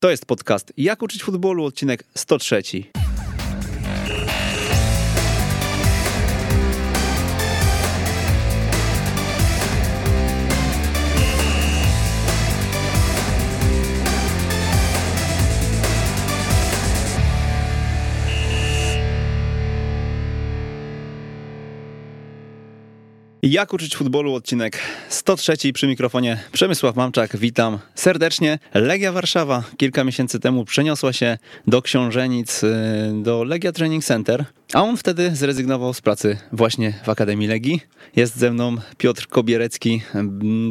To jest podcast Jak uczyć futbolu, odcinek 103. Jak uczyć futbolu, odcinek 103 przy mikrofonie Przemysław Mamczak. Witam serdecznie. Legia Warszawa kilka miesięcy temu przeniosła się do Książenic, y, do Legia Training Center, a on wtedy zrezygnował z pracy właśnie w Akademii Legii. Jest ze mną Piotr Kobierecki,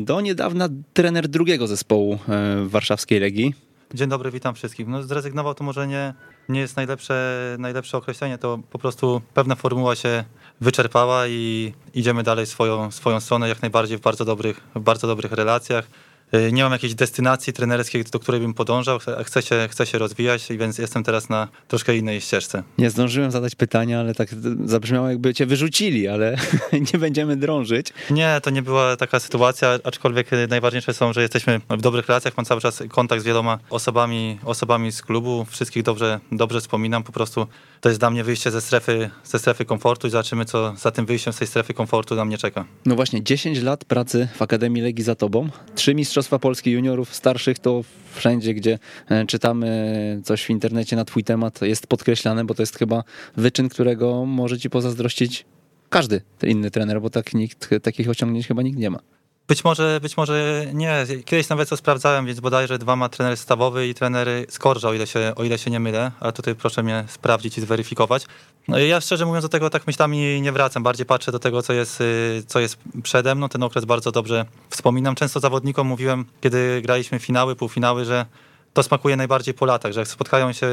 do niedawna trener drugiego zespołu y, warszawskiej Legii. Dzień dobry, witam wszystkich. No, zrezygnował to może nie, nie jest najlepsze, najlepsze określenie, to po prostu pewna formuła się wyczerpała i idziemy dalej swoją, swoją stronę, jak najbardziej w bardzo dobrych, w bardzo dobrych relacjach. Y, nie mam jakiejś destynacji trenerskiej, do której bym podążał, chcę się, chcę się rozwijać, więc jestem teraz na troszkę innej ścieżce. Nie zdążyłem zadać pytania, ale tak zabrzmiało jakby cię wyrzucili, ale nie będziemy drążyć. Nie, to nie była taka sytuacja, aczkolwiek najważniejsze są, że jesteśmy w dobrych relacjach, mam cały czas kontakt z wieloma osobami, osobami z klubu, wszystkich dobrze, dobrze wspominam, po prostu to jest dla mnie wyjście ze strefy, ze strefy komfortu i zobaczymy, co za tym wyjściem z tej strefy komfortu na mnie czeka. No właśnie, 10 lat pracy w Akademii Legii za tobą, trzy Mistrzostwa Polski juniorów starszych, to wszędzie, gdzie e, czytamy coś w internecie na twój temat jest podkreślane, bo to jest chyba wyczyn, którego może ci pozazdrościć każdy inny trener, bo tak nikt, takich osiągnięć chyba nikt nie ma. Być może, być może nie. Kiedyś nawet to sprawdzałem, więc bodajże dwa ma trener stawowy i trener Skorża, o ile się, o ile się nie mylę, ale tutaj proszę mnie sprawdzić i zweryfikować. No ja szczerze mówiąc do tego tak myślami nie wracam, bardziej patrzę do tego, co jest, y, co jest przede mną. Ten okres bardzo dobrze wspominam. Często zawodnikom mówiłem, kiedy graliśmy finały, półfinały, że to smakuje najbardziej po latach, że jak spotkają się,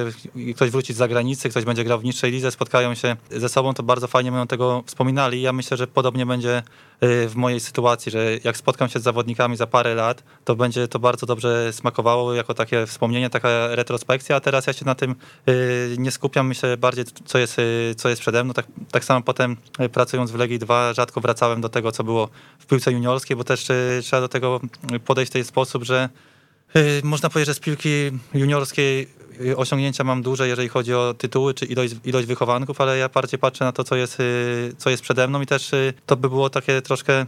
ktoś wróci z zagranicy, ktoś będzie grał w niższej lidze, spotkają się ze sobą, to bardzo fajnie będą tego wspominali. Ja myślę, że podobnie będzie y, w mojej sytuacji, że jak spotkam się z zawodnikami za parę lat, to będzie to bardzo dobrze smakowało jako takie wspomnienie, taka retrospekcja, a teraz ja się na tym y, nie skupiam, myślę bardziej, co jest, y, co jest przede mną. Tak, tak samo potem pracując w Legii 2 rzadko wracałem do tego, co było w piłce juniorskiej, bo też trzeba do tego podejść w ten sposób, że można powiedzieć, że z piłki juniorskiej y, osiągnięcia mam duże, jeżeli chodzi o tytuły czy ilość, ilość wychowanków, ale ja bardziej patrzę na to, co jest, y, co jest przede mną i też to by było takie troszkę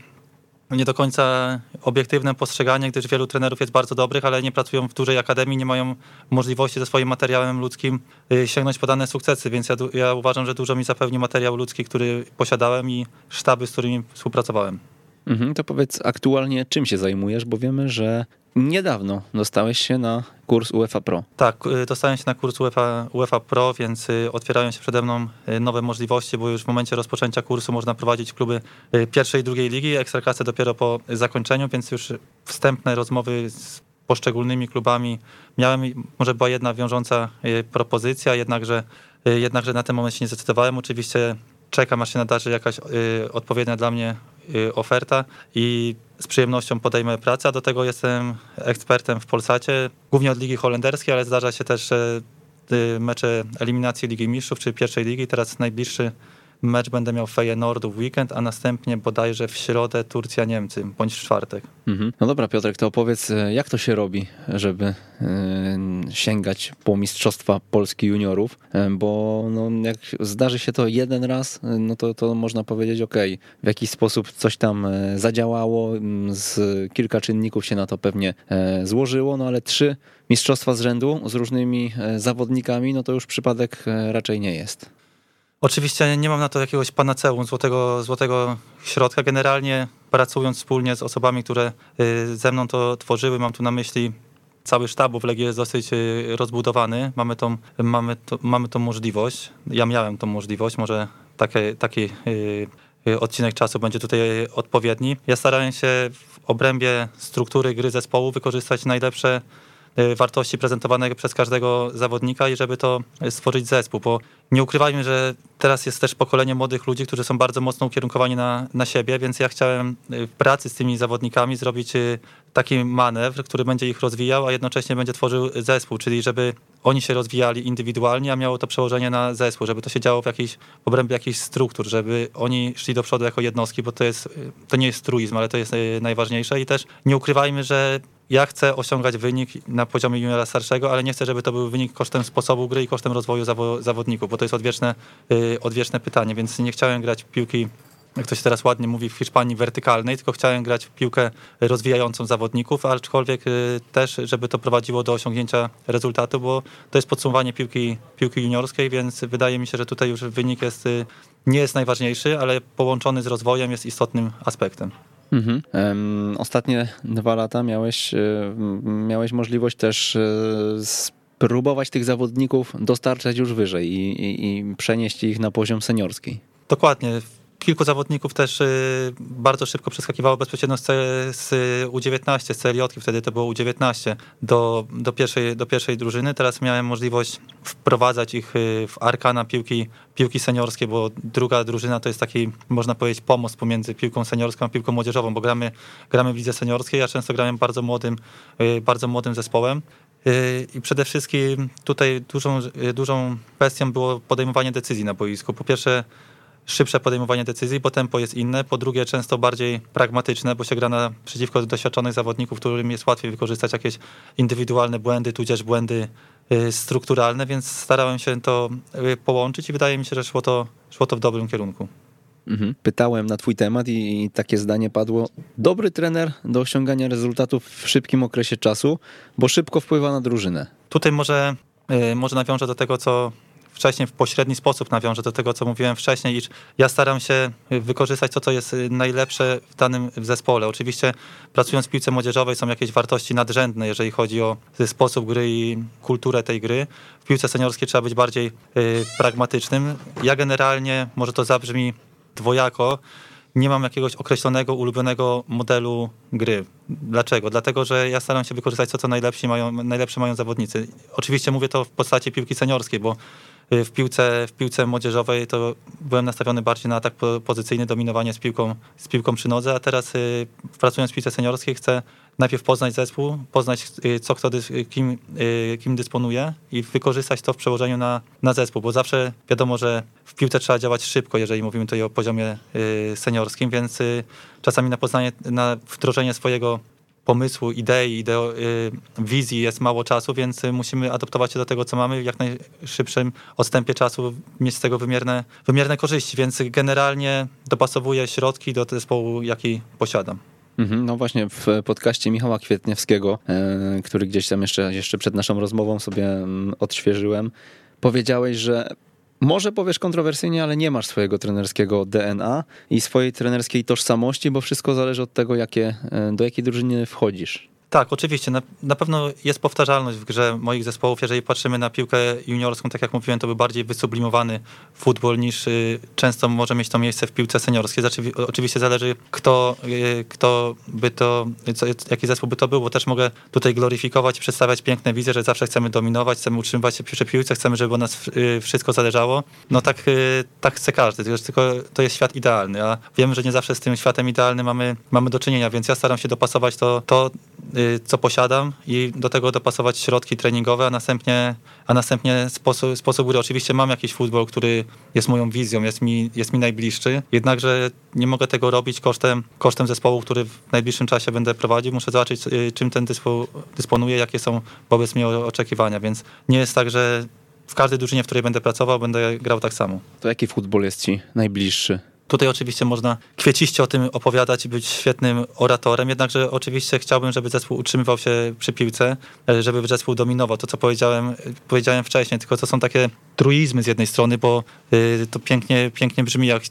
nie do końca obiektywne postrzeganie, gdyż wielu trenerów jest bardzo dobrych, ale nie pracują w dużej akademii, nie mają możliwości ze swoim materiałem ludzkim sięgnąć po dane sukcesy, więc ja, ja uważam, że dużo mi zapewni materiał ludzki, który posiadałem i sztaby, z którymi współpracowałem. Mhm, to powiedz aktualnie czym się zajmujesz, bo wiemy, że niedawno dostałeś się na kurs UEFA Pro. Tak, y, dostałem się na kurs UEFA, UEFA Pro, więc y, otwierają się przede mną y, nowe możliwości, bo już w momencie rozpoczęcia kursu można prowadzić kluby pierwszej i drugiej ligi, ekstraklasy dopiero po zakończeniu, więc już wstępne rozmowy z poszczególnymi klubami miałem, może była jedna wiążąca propozycja, jednakże, jednakże na ten moment się nie zdecydowałem. Oczywiście czekam, aż się nadarzy jakaś odpowiednia dla mnie oferta i z przyjemnością podejmę pracę, a do tego jestem ekspertem w Polsacie, głównie od Ligi Holenderskiej, ale zdarza się też y, mecze eliminacji Ligi Mistrzów czy pierwszej ligi. Teraz najbliższy mecz będę miał Feyenoordu w weekend, a następnie bodajże w środę Turcja-Niemcy, bądź w czwartek. Mhm. No dobra Piotrek, to opowiedz, e, jak to się robi, żeby e, sięgać po Mistrzostwa Polski Juniorów, e, bo no, jak zdarzy się to jeden raz, no to, to można powiedzieć, ok, w jakiś sposób coś tam zadziałało, z kilka czynników się na to pewnie złożyło, no ale trzy mistrzostwa z rzędu z różnymi zawodnikami, no to już przypadek raczej nie jest. Oczywiście nie mam na to jakiegoś panaceum, złotego, złotego środka. Generalnie pracując wspólnie z osobami, które y, ze mną to tworzyły, mam tu na myśli cały sztab, w Legii jest dosyć y, rozbudowany. Mamy tą, mamy, to, mamy tą możliwość. Ja miałem tą możliwość, może taki, taki odcinek czasu będzie tutaj odpowiedni. Ja starałem się w obrębie struktury gry zespołu wykorzystać najlepsze Y, wartości prezentowane przez każdego zawodnika i żeby to stworzyć zespół, bo nie ukrywajmy, że teraz jest też pokolenie młodych ludzi, którzy są bardzo mocno ukierunkowani na, na siebie, więc ja chciałem y, w pracy z tymi zawodnikami zrobić y, taki manewr, który będzie ich rozwijał, a jednocześnie będzie tworzył zespół, czyli żeby oni się rozwijali indywidualnie, a miało to przełożenie na zespół, żeby to się działo w, jakiejś, w obrębie jakichś struktur, żeby oni szli do przodu jako jednostki, bo to, jest, to nie jest truizm, ale to jest najważniejsze i też nie ukrywajmy, że ja chcę osiągać wynik na poziomie juniora starszego, ale nie chcę, żeby to był wynik kosztem sposobu gry i kosztem rozwoju zawo zawodników, bo to jest odwieczne, yy, odwieczne pytanie, więc nie chciałem grać piłki jak to się teraz ładnie mówi w Hiszpanii, wertykalnej, tylko chciałem grać w piłkę rozwijającą zawodników, aczkolwiek y, też, żeby to prowadziło do osiągnięcia rezultatu, bo to jest podsumowanie piłki, piłki juniorskiej, więc wydaje mi się, że tutaj już wynik jest, y, nie jest najważniejszy, ale połączony z rozwojem jest istotnym aspektem. Mhm. Ostatnie dwa lata miałeś, y, miałeś możliwość też spróbować tych zawodników dostarczać już wyżej i, i, i przenieść ich na poziom seniorski. Dokładnie kilku zawodników też y, bardzo szybko przeskakiwało bezpośrednio z, z U19, z CLJ, wtedy to było U19, do, do, pierwszej, do pierwszej drużyny. Teraz miałem możliwość wprowadzać ich y, w arkana piłki, piłki seniorskie, bo druga drużyna to jest taki, można powiedzieć, pomost pomiędzy piłką seniorską a piłką młodzieżową, bo gramy, gramy w lidze seniorskiej, ja często grałem bardzo młodym, y, bardzo młodym zespołem. I przede wszystkim tutaj dużą, dużą kwestią było podejmowanie decyzji na boisku. Po pierwsze, szybsze podejmowanie decyzji, bo tempo jest inne. Po drugie, często bardziej pragmatyczne, bo się gra na przeciwko doświadczonych zawodników, którym jest łatwiej wykorzystać jakieś indywidualne błędy, tudzież błędy y, strukturalne, więc starałem się to y, połączyć i wydaje mi się, że szło to, szło to w dobrym kierunku. Mhm. Pytałem na Twój temat i takie zdanie padło. Dobry trener do osiągania rezultatów w szybkim okresie czasu, bo szybko wpływa na drużynę. Tutaj może, y, może nawiążę do tego, co wcześniej w pośredni sposób nawiążę do tego, co mówiłem wcześniej, iż ja staram się wykorzystać to, co jest najlepsze w danym zespole. Oczywiście pracując w piłce młodzieżowej są jakieś wartości nadrzędne, jeżeli chodzi o sposób gry i kulturę tej gry. W piłce seniorskiej trzeba być bardziej y, pragmatycznym. Ja generalnie, może to zabrzmi dwojako, nie mam jakiegoś określonego, ulubionego modelu gry. Dlaczego? Dlatego, że ja staram się wykorzystać to, co najlepsi mają, najlepsze mają zawodnicy. Oczywiście mówię to w postaci piłki seniorskiej, bo Y, w piłce, w piłce młodzieżowej to byłem nastawiony bardziej na atak pozycyjny, dominowanie z piłką, z piłką przy nodze, a teraz y, pracując w piłce seniorskiej chcę najpierw poznać zespół, poznać y, co kto, kim, kim dysponuje i wykorzystać to w przełożeniu na, na zespół, bo zawsze wiadomo, że w piłce trzeba działać szybko, jeżeli mówimy tutaj o poziomie seniorskim, więc czasami na poznanie, na wdrożenie swojego pomysłu, idei, ideo, y, wizji jest mało czasu, więc musimy adaptować się do tego, co mamy w jak najszybszym odstępie czasu, mieć z tego wymierne, wymierne korzyści, więc generalnie dopasowuję środki do zespołu, jaki posiadam. Mhm, no właśnie w podcaście Michała Kwietniewskiego, e, który gdzieś tam jeszcze, jeszcze przed naszą rozmową sobie mm, odświeżyłem, powiedziałeś, że może powiesz kontrowersyjnie, ale nie masz swojego trenerskiego DNA i swojej trenerskiej tożsamości, bo wszystko zależy od tego, jakie, e, do jakiej drużyny wchodzisz. Tak, oczywiście. Na, na, pewno jest powtarzalność w grze moich zespołów. Jeżeli patrzymy na piłkę juniorską, tak jak mówiłem, to był bardziej wysublimowany futbol niż y, często może mieć to miejsce w piłce seniorskiej. Znaczy, oczywiście zależy, kto, y, kto by to, co, jaki zespół by to był, bo też mogę tutaj gloryfikować, przedstawiać piękne wizje, że zawsze chcemy dominować, chcemy utrzymywać się przy piłce, chcemy, żeby o nas y, wszystko zależało. No tak, y, tak chce każdy, tylko to jest świat idealny, a wiemy, że nie zawsze z tym światem idealnym mamy, mamy do czynienia, więc ja staram się dopasować to, to co posiadam i do tego dopasować środki treningowe, a następnie, a następnie sposób, sposób gry. Oczywiście mam jakiś futbol, który jest moją wizją, jest mi, jest mi najbliższy, jednakże nie mogę tego robić kosztem, kosztem zespołu, który w najbliższym czasie będę prowadził. Muszę zobaczyć, y, czym ten zespół dysponuje, jakie są wobec mnie oczekiwania, więc nie jest tak, że w każdej drużynie, w której będę pracował, będę grał tak samo. To jaki futbol jest ci najbliższy? Tutaj oczywiście można kwieciście o tym opowiadać i być świetnym oratorem, jednakże oczywiście chciałbym, żeby zespół utrzymywał się przy piłce, e, żeby zespół dominował. To, co powiedziałem, powiedziałem wcześniej, tylko to są takie truizmy z jednej strony, bo e, to pięknie, pięknie brzmi jak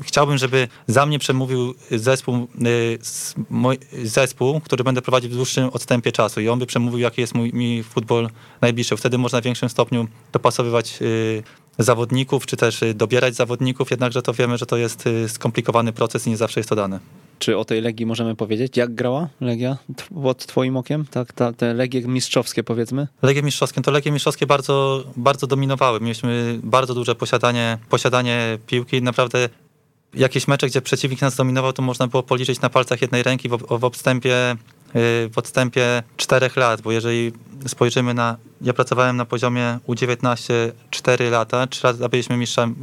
chciałbym, żeby za mnie przemówił zespół, e, zespół, który będę prowadził w dłuższym odstępie czasu i on by przemówił, jaki jest mój, mi futbol najbliższy. Wtedy można w większym stopniu dopasowywać zawodników, czy też y, dobierać zawodników, jednakże to wiemy, że to jest y, skomplikowany proces i nie zawsze jest to dane. Czy o tej Legii możemy powiedzieć? Jak grała Legia pod twoim okiem? Tak, ta, te Legie mistrzowskie powiedzmy? Legie mistrzowskie, to Legie mistrzowskie bardzo, bardzo dominowały. Mieliśmy bardzo duże posiadanie, posiadanie piłki. Naprawdę jakieś mecze, gdzie przeciwnik nas dominował, to można było policzyć na palcach jednej ręki w, w odstępie w odstępie czterech lat, bo jeżeli spojrzymy na, ja pracowałem na poziomie U19 4 lata, 3 lata byliśmy mistrzem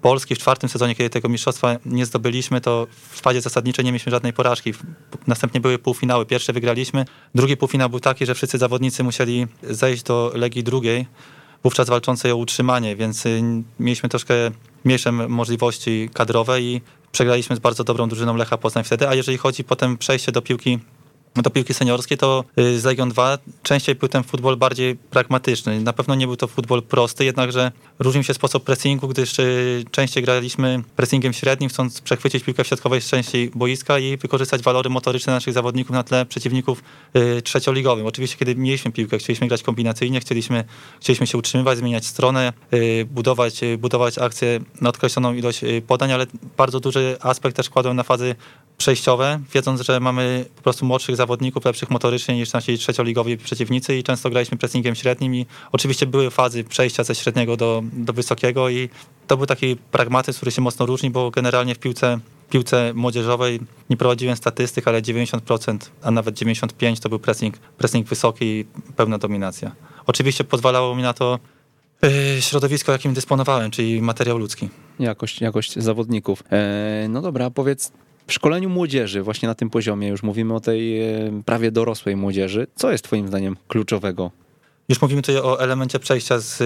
Polski w czwartym sezonie, kiedy tego mistrzostwa nie zdobyliśmy, to w fazie zasadniczej nie mieliśmy żadnej porażki. Następnie były półfinały. Pierwsze wygraliśmy, drugi półfinał był taki, że wszyscy zawodnicy musieli zejść do Legii drugiej, wówczas walczącej o utrzymanie, więc y, mieliśmy troszkę mniejsze możliwości kadrowe i przegraliśmy z bardzo dobrą drużyną Lecha Poznań wtedy, a jeżeli chodzi potem przejście do piłki do piłki seniorskiej, to y, z Legion 2 częściej był ten futbol bardziej pragmatyczny. Na pewno nie był to futbol prosty, jednakże różnił się sposób pressingu, gdyż y, częściej graliśmy pressingiem średnim, chcąc przechwycić piłkę w środkowej części boiska i wykorzystać walory motoryczne naszych zawodników na tle przeciwników y, trzecioligowym. Oczywiście, kiedy mieliśmy piłkę, chcieliśmy grać kombinacyjnie, chcieliśmy, chcieliśmy się utrzymywać, zmieniać stronę, budować, budować akcję na określoną ilość podań, ale bardzo duży aspekt też kładłem na fazy przejściowe, wiedząc, że mamy po prostu młodszych zawodników, lepszych motorycznie niż nasi trzecioligowi przeciwnicy i często graliśmy pressingiem średnim i oczywiście były fazy przejścia ze średniego do, do wysokiego i to był taki pragmatyzm, który się mocno różni, bo generalnie w piłce piłce młodzieżowej nie prowadziłem statystyk, ale 90%, a nawet 95% to był pressing, pressing wysoki i pełna dominacja. Oczywiście pozwalało mi na to yy, środowisko, jakim dysponowałem, czyli materiał ludzki. Jakość, jakość zawodników. Eee, no dobra, powiedz, w szkoleniu młodzieży, właśnie na tym poziomie, już mówimy o tej e, prawie dorosłej młodzieży, co jest Twoim zdaniem kluczowego? Już mówimy tutaj o elemencie przejścia z,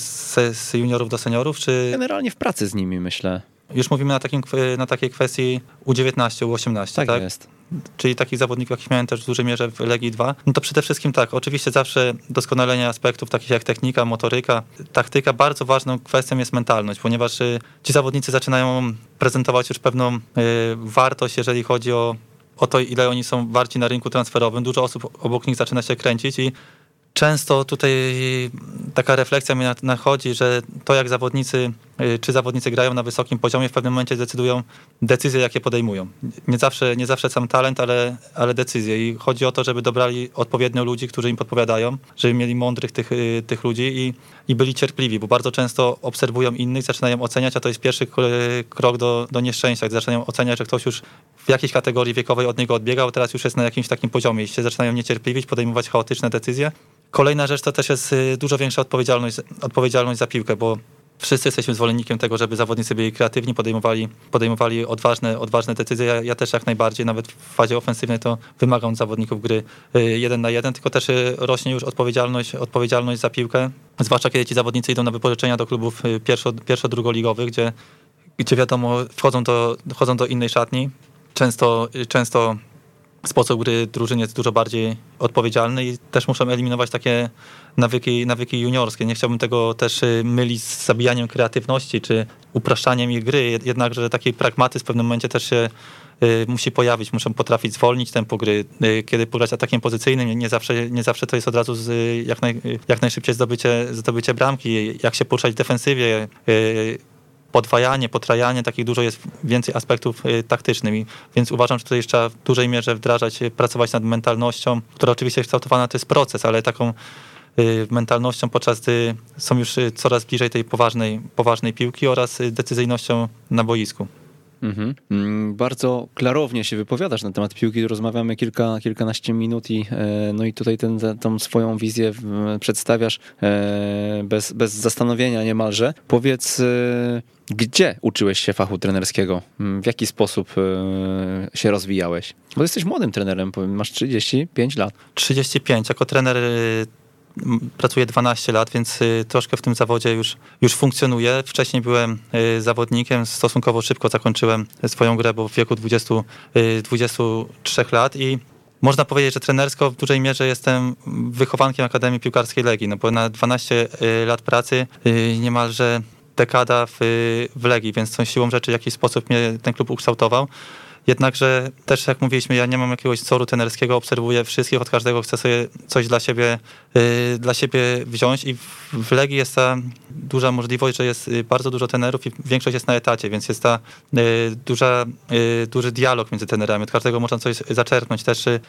z, z juniorów do seniorów, czy... Generalnie w pracy z nimi, myślę. Już mówimy na, takim, na takiej kwestii U19, U18, tak? Tak jest. Czyli takich zawodników, jakich miałem też w dużej mierze w Legii 2. No to przede wszystkim tak, oczywiście zawsze doskonalenie aspektów takich jak technika, motoryka, taktyka. Bardzo ważną kwestią jest mentalność, ponieważ y, ci zawodnicy zaczynają prezentować już pewną y, wartość, jeżeli chodzi o o to, ile oni są warci na rynku transferowym. Dużo osób obok nich zaczyna się kręcić i często tutaj taka refleksja mi nachodzi, że to jak zawodnicy, czy zawodnicy grają na wysokim poziomie, w pewnym momencie decydują decyzje, jakie podejmują. Nie zawsze, nie zawsze sam talent, ale, ale decyzje. I chodzi o to, żeby dobrali odpowiednio ludzi, którzy im podpowiadają, żeby mieli mądrych tych, y, tych ludzi i, i byli cierpliwi, bo bardzo często obserwują innych, zaczynają oceniać, a to jest pierwszy krok do, do nieszczęścia. Zaczynają oceniać, że ktoś już w jakiejś kategorii wiekowej od niego odbiegał, teraz już jest na jakimś takim poziomie i się zaczynają niecierpliwić, podejmować chaotyczne decyzje Kolejna rzecz to też jest y, dużo większa odpowiedzialność, odpowiedzialność za piłkę, bo wszyscy jesteśmy zwolennikiem tego, żeby zawodnicy byli kreatywni, podejmowali, podejmowali odważne, odważne decyzje. Ja, ja, też jak najbardziej, nawet w fazie ofensywnej to wymagam od zawodników gry y, jeden na jeden, tylko też y, rośnie już odpowiedzialność, odpowiedzialność za piłkę, zwłaszcza kiedy ci zawodnicy idą na wypożyczenia do klubów pierwszo, pierwszo drugoligowych, gdzie, gdzie wiadomo wchodzą do, wchodzą do innej szatni. Często, często sposób gry drużyny jest dużo bardziej odpowiedzialny i też muszą eliminować takie nawyki, nawyki juniorskie. Nie chciałbym tego też y, mylić z zabijaniem kreatywności czy upraszczaniem ich gry, jednakże taki pragmatyzm w pewnym momencie też się y, musi pojawić, muszą potrafić zwolnić tempo gry, y, kiedy pograć atakiem pozycyjnym, nie zawsze, nie zawsze to jest od razu z, jak, naj, jak najszybciej zdobycie, zdobycie bramki, jak się poruszać w defensywie, podwajanie, potrajanie, takich dużo jest więcej aspektów taktycznych, więc uważam, że tutaj jeszcze trzeba w dużej mierze wdrażać, pracować nad mentalnością, która oczywiście jest kształtowana, to jest proces, ale taką mentalnością, podczas gdy są już coraz bliżej tej poważnej, poważnej piłki oraz decyzyjnością na boisku. Mhm. Mm, bardzo klarownie się wypowiadasz na temat piłki. Rozmawiamy kilka, kilkanaście minut i, e, no i tutaj ten, tą swoją wizję przedstawiasz e, bez, bez zastanowienia niemalże. Powiedz, e, gdzie uczyłeś się fachu trenerskiego? Mm, w jaki sposób się rozwijałeś? Bo jesteś młodym trenerem, masz 35 lat. 35. Jako trener pracuję 12 lat, więc y, troszkę w tym zawodzie już, już funkcjonuję. Wcześniej byłem y, zawodnikiem, stosunkowo szybko zakończyłem swoją grę, bo w wieku 20, 23 y, lat i można powiedzieć, że trenersko w dużej mierze jestem wychowankiem Akademii Piłkarskiej Legii, no bo na 12 lat pracy niemalże dekada w, w Legii, więc tą siłą rzeczy w jakiś sposób mnie ten klub ukształtował. Jednakże też jak mówiliśmy, ja nie mam jakiegoś wzoru tenerskiego, obserwuję wszystkich, od każdego chcę sobie coś dla siebie, yy, dla siebie wziąć i w, Legii jest ta duża możliwość, że jest y, bardzo dużo tenerów i większość jest na etacie, więc jest ta yy, duża, yy, duży dialog między tenerami, od każdego można coś zaczerpnąć. Też y,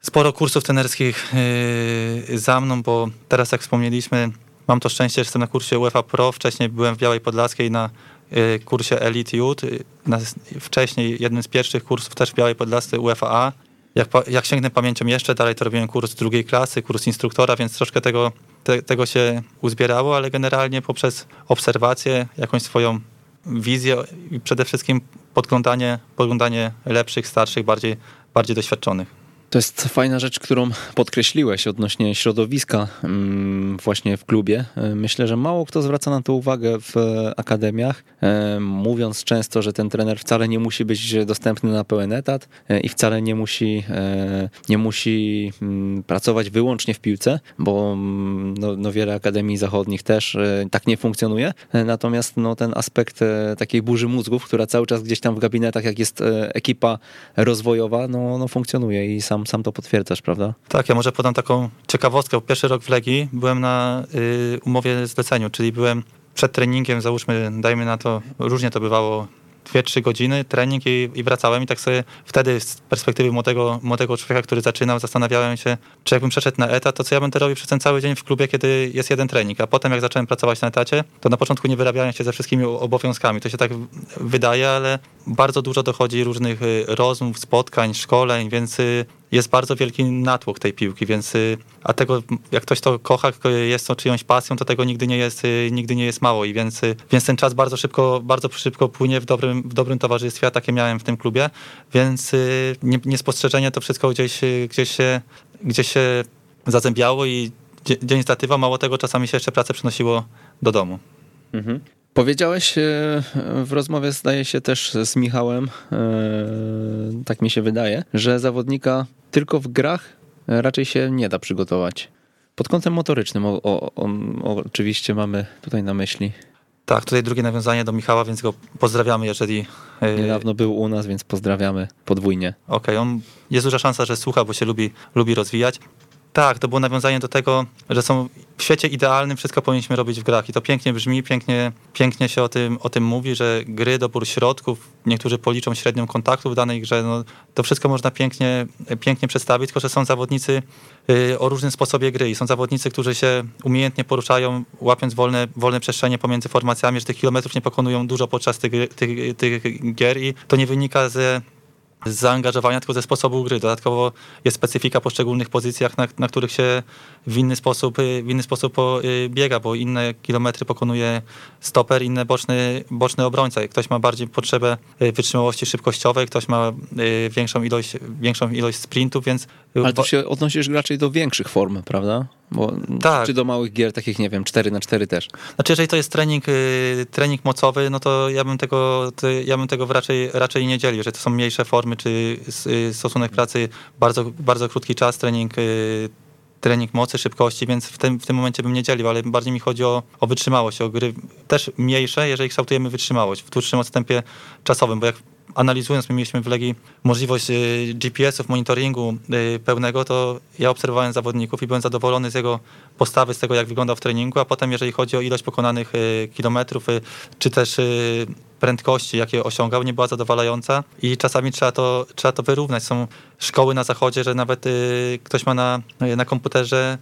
sporo kursów tenerskich y, za mną, bo teraz jak wspomnieliśmy, mam to szczęście, że jestem na kursie UEFA Pro, wcześniej byłem w Białej Podlaskiej na kursie Elite Youth. Y, wcześniej jednym z pierwszych kursów też w Białej Podlasce UEFA. Jak, jak sięgnę pamięcią jeszcze dalej, to robiłem kurs drugiej klasy, kurs instruktora, więc troszkę tego, te, tego się uzbierało, ale generalnie poprzez obserwację, jakąś swoją wizję i przede wszystkim podglądanie, podglądanie lepszych, starszych, bardziej, bardziej doświadczonych. To jest fajna rzecz, którą podkreśliłeś odnośnie środowiska mm, właśnie w klubie. E, myślę, że mało kto zwraca na to uwagę w akademiach, e, mówiąc często, że ten trener wcale nie musi być dostępny na pełen etat e, i wcale nie musi, nie musi mm, pracować wyłącznie w piłce, bo mm, no, no wiele akademii zachodnich też tak nie funkcjonuje. Natomiast no, ten aspekt takiej burzy mózgów, która cały czas gdzieś tam w gabinetach, jak jest ekipa rozwojowa, no, no funkcjonuje i sam sam, sam to potwierdzasz, prawda? Tak, ja może podam taką ciekawostkę. Pierwszy rok w Legii byłem na y, umowie zleceniu, czyli byłem przed treningiem, załóżmy, dajmy na to, różnie to bywało, 2-3 godziny trening i, i, wracałem i tak sobie wtedy z perspektywy młodego, młodego człowieka, który zaczynał, zastanawiałem się, czy jakbym przeszedł na etat, to co ja będę robił przez ten cały dzień w klubie, kiedy jest jeden trening, a potem jak zacząłem pracować na etacie, to na początku nie wyrabiałem się ze wszystkimi obowiązkami. To się tak wydaje, ale bardzo dużo dochodzi różnych y, rozmów, spotkań, szkoleń, więc y, jest bardzo wielki natłok tej piłki, więc y, a tego, jak ktoś to kocha, jest to czyjąś pasją, to tego nigdy nie jest, nigdy nie jest mało i więc, więc ten czas bardzo szybko, bardzo szybko płynie w dobrym, w dobrym towarzystwie, a takie miałem w tym klubie, więc niespostrzeżenie to wszystko gdzieś, gdzieś, się, gdzieś się zazębiało i dzień statywa, mało tego, czasami się jeszcze pracę przynosiło do domu. Mhm. Powiedziałeś w rozmowie, zdaje się też z Michałem, tak mi się wydaje, że zawodnika tylko w grach raczej się nie da przygotować. Pod kątem motorycznym o, o, o, oczywiście mamy tutaj na myśli. Tak, tutaj drugie nawiązanie do Michała, więc go pozdrawiamy, jeżeli... E, Niedawno był u nas, więc pozdrawiamy podwójnie. Okej, okay, on jest duża szansa, że słucha, bo się lubi, lubi rozwijać. Tak, to było nawiązanie do tego, że są w świecie idealnym wszystko powinniśmy robić w grach. I to pięknie brzmi, pięknie, pięknie się o tym, o tym mówi, że gry, dobór środków, niektórzy policzą średnią kontaktu w danej grze, no, to wszystko można pięknie, pięknie przedstawić, tylko że są zawodnicy y, o różnym sposobie gry i są zawodnicy, którzy się umiejętnie poruszają, łapiąc wolne, wolne przestrzenie pomiędzy formacjami, że tych kilometrów nie pokonują dużo podczas tych, tych, tych gier i to nie wynika ze z zaangażowania, tylko ze sposobu gry. Dodatkowo jest specyfika poszczególnych pozycjach, na, na których się w inny sposób, y, w inny sposób y, biega, bo inne kilometry pokonuje stoper, inne boczny, boczny obrońca. Ktoś ma bardziej potrzebę y, wytrzymałości szybkościowej, ktoś ma większą ilość, większą ilość sprintów, więc... Ale tu się odnosisz raczej do większych form, prawda? Bo, tak. Czy do małych gier, takich nie wiem, 4 na 4 też? Znaczy, jeżeli to jest trening, trening mocowy, no to ja bym tego, ja bym tego raczej, raczej nie dzielił, że to są mniejsze formy, czy stosunek pracy, bardzo, bardzo krótki czas, trening trening mocy, szybkości, więc w tym, w tym momencie bym nie dzielił, ale bardziej mi chodzi o, o wytrzymałość, o gry też mniejsze, jeżeli kształtujemy wytrzymałość w dłuższym odstępie czasowym, bo jak analizując, my mieliśmy w Legii możliwość y, GPS-ów, monitoringu y, pełnego, to ja obserwowałem zawodników i byłem zadowolony z jego postawy, z tego jak wyglądał w treningu, a potem jeżeli chodzi o ilość pokonanych y, kilometrów, czy też prędkości, jakie osiągał, nie była zadowalająca i czasami trzeba to, trzeba to wyrównać. Są szkoły na zachodzie, że nawet ktoś ma na, na komputerze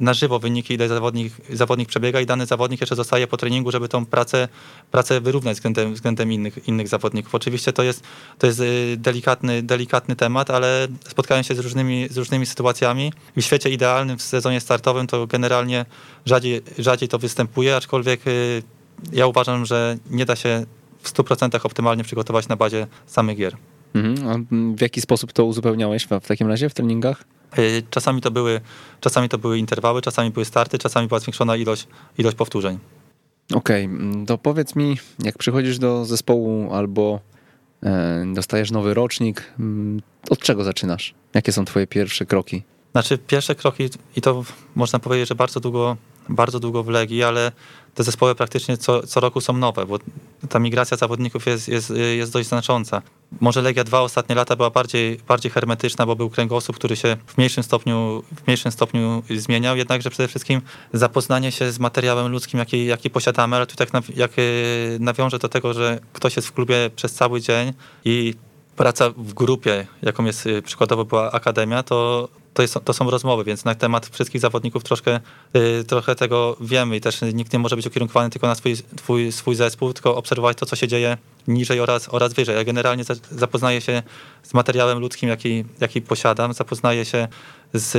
na żywo wyniki, ile zawodnik, zawodnik przebiega i dany zawodnik jeszcze zostaje po treningu, żeby tą pracę, pracę wyrównać względem, względem innych, innych zawodników. Oczywiście to jest, to jest y, delikatny, delikatny temat, ale spotkałem się z różnymi, z różnymi sytuacjami w świecie idealnym, w sezonie startowym to generalnie rzadziej, rzadziej to występuje, aczkolwiek y, ja uważam, że nie da się w 100% optymalnie przygotować na bazie samych gier. Mhm. A w jaki sposób to uzupełniałeś w takim razie w treningach? Y, czasami to były, czasami to były interwały, czasami były starty, czasami była zwiększona ilość, ilość powtórzeń. Okej, okay. to powiedz mi, jak przychodzisz do zespołu albo e, dostajesz nowy rocznik, mm, od czego zaczynasz? Jakie są twoje pierwsze kroki? Znaczy pierwsze kroki, i to można powiedzieć, że bardzo długo, bardzo długo w Legii, ale te zespoły praktycznie co, co roku są nowe, bo ta migracja zawodników jest, jest, jest dość znacząca. Może Legia dwa ostatnie lata była bardziej, bardziej hermetyczna, bo był kręgosłup, który się w mniejszym, stopniu, w mniejszym stopniu zmieniał, jednakże przede wszystkim zapoznanie się z materiałem ludzkim, jaki, jaki posiadamy, ale tu tak jak nawiążę do tego, że ktoś jest w klubie przez cały dzień i praca w grupie, jaką jest y, przykładowo była Akademia, to to, jest, to są rozmowy, więc na temat wszystkich zawodników troszkę, yy, trochę tego wiemy i też nikt nie może być ukierunkowany tylko na swój, twój, swój zespół, tylko obserwować to, co się dzieje niżej oraz, oraz wyżej. Ja generalnie zapoznaję się z materiałem ludzkim, jaki, jaki posiadam, zapoznaję się z,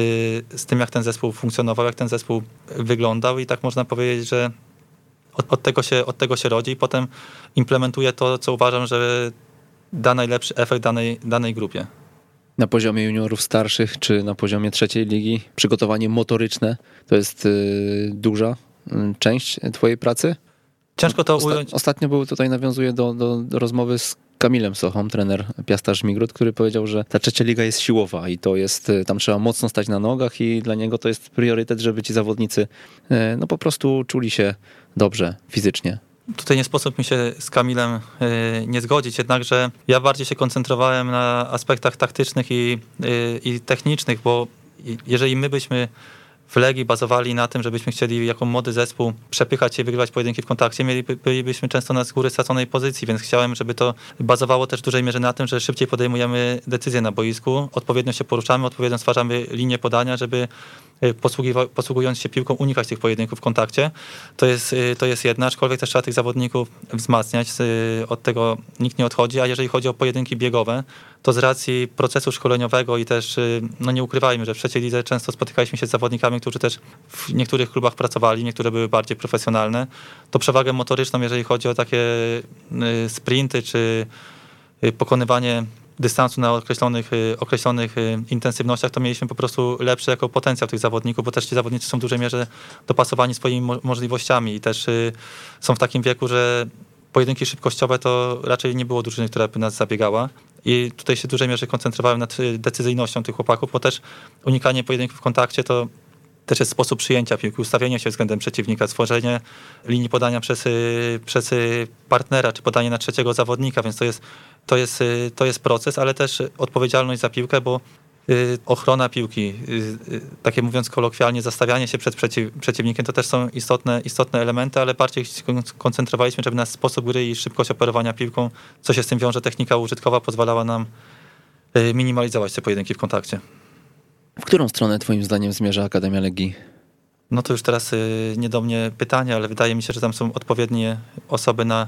z tym, jak ten zespół funkcjonował, jak ten zespół wyglądał i tak można powiedzieć, że od, od, tego się, od tego się rodzi i potem implementuję to, co uważam, że da najlepszy efekt danej, danej grupie. Na poziomie juniorów starszych czy na poziomie trzeciej ligi przygotowanie motoryczne to jest y, duża y, część twojej pracy? Ciężko to ująć. Ostatnio był tutaj, nawiązuje do, do, do rozmowy z Kamilem Sochą, trener Piasta Żmigrud, który powiedział, że ta trzecia liga jest siłowa i to jest, y, tam trzeba mocno stać na nogach i dla niego to jest priorytet, żeby ci zawodnicy no po prostu czuli się dobrze fizycznie. Tutaj nie sposób mi się z Kamilem y, nie zgodzić, jednakże ja bardziej się koncentrowałem na aspektach taktycznych i, y, i technicznych, bo jeżeli my byśmy w Legii bazowali na tym, żebyśmy chcieli jako młody zespół przepychać się i wygrywać pojedynki w kontakcie, mieliby, bylibyśmy często na z góry straconej pozycji, więc chciałem, żeby to bazowało też w dużej mierze na tym, że szybciej podejmujemy decyzje na boisku, odpowiednio się poruszamy, odpowiednio stwarzamy linię podania, żeby posługując się piłką unikać tych pojedynków w kontakcie. To jest, y, to jest jedna, aczkolwiek też trzeba tych zawodników wzmacniać, y, od tego nikt nie odchodzi, a jeżeli chodzi o pojedynki biegowe, to z racji procesu szkoleniowego i też, no nie ukrywajmy, że w trzeciej lidze często spotykaliśmy się z zawodnikami, którzy też w niektórych klubach pracowali, niektóre były bardziej profesjonalne, to przewagę motoryczną, jeżeli chodzi o takie y, sprinty czy y, pokonywanie dystansu na określonych, y, określonych intensywnościach, to mieliśmy po prostu lepszy jako potencjał tych zawodników, bo też ci zawodnicy są w dużej mierze dopasowani swoimi możliwościami i też są w takim wieku, że pojedynki szybkościowe to raczej nie było drużyny, która by nas zabiegała. I tutaj się w dużej mierze koncentrowałem nad decyzyjnością tych chłopaków, bo też unikanie pojedynków w kontakcie to też jest sposób przyjęcia piłki, ustawienie się względem przeciwnika, stworzenie linii podania przez, y, przez y, partnera, czy podanie na trzeciego zawodnika, więc to jest, to, jest, y, to jest proces, ale też odpowiedzialność za piłkę, bo ochrona piłki, takie mówiąc kolokwialnie, zastawianie się przed przeciw, przeciwnikiem, to też są istotne, istotne elementy, ale bardziej koncentrowaliśmy, żeby nasz sposób gry i szybkość operowania piłką, co się z tym wiąże, technika użytkowa pozwalała nam minimalizować te pojedynki w kontakcie. W którą stronę twoim zdaniem zmierza Akademia Legii? No to już teraz y, nie do mnie pytanie, ale wydaje mi się, że tam są odpowiednie osoby na y,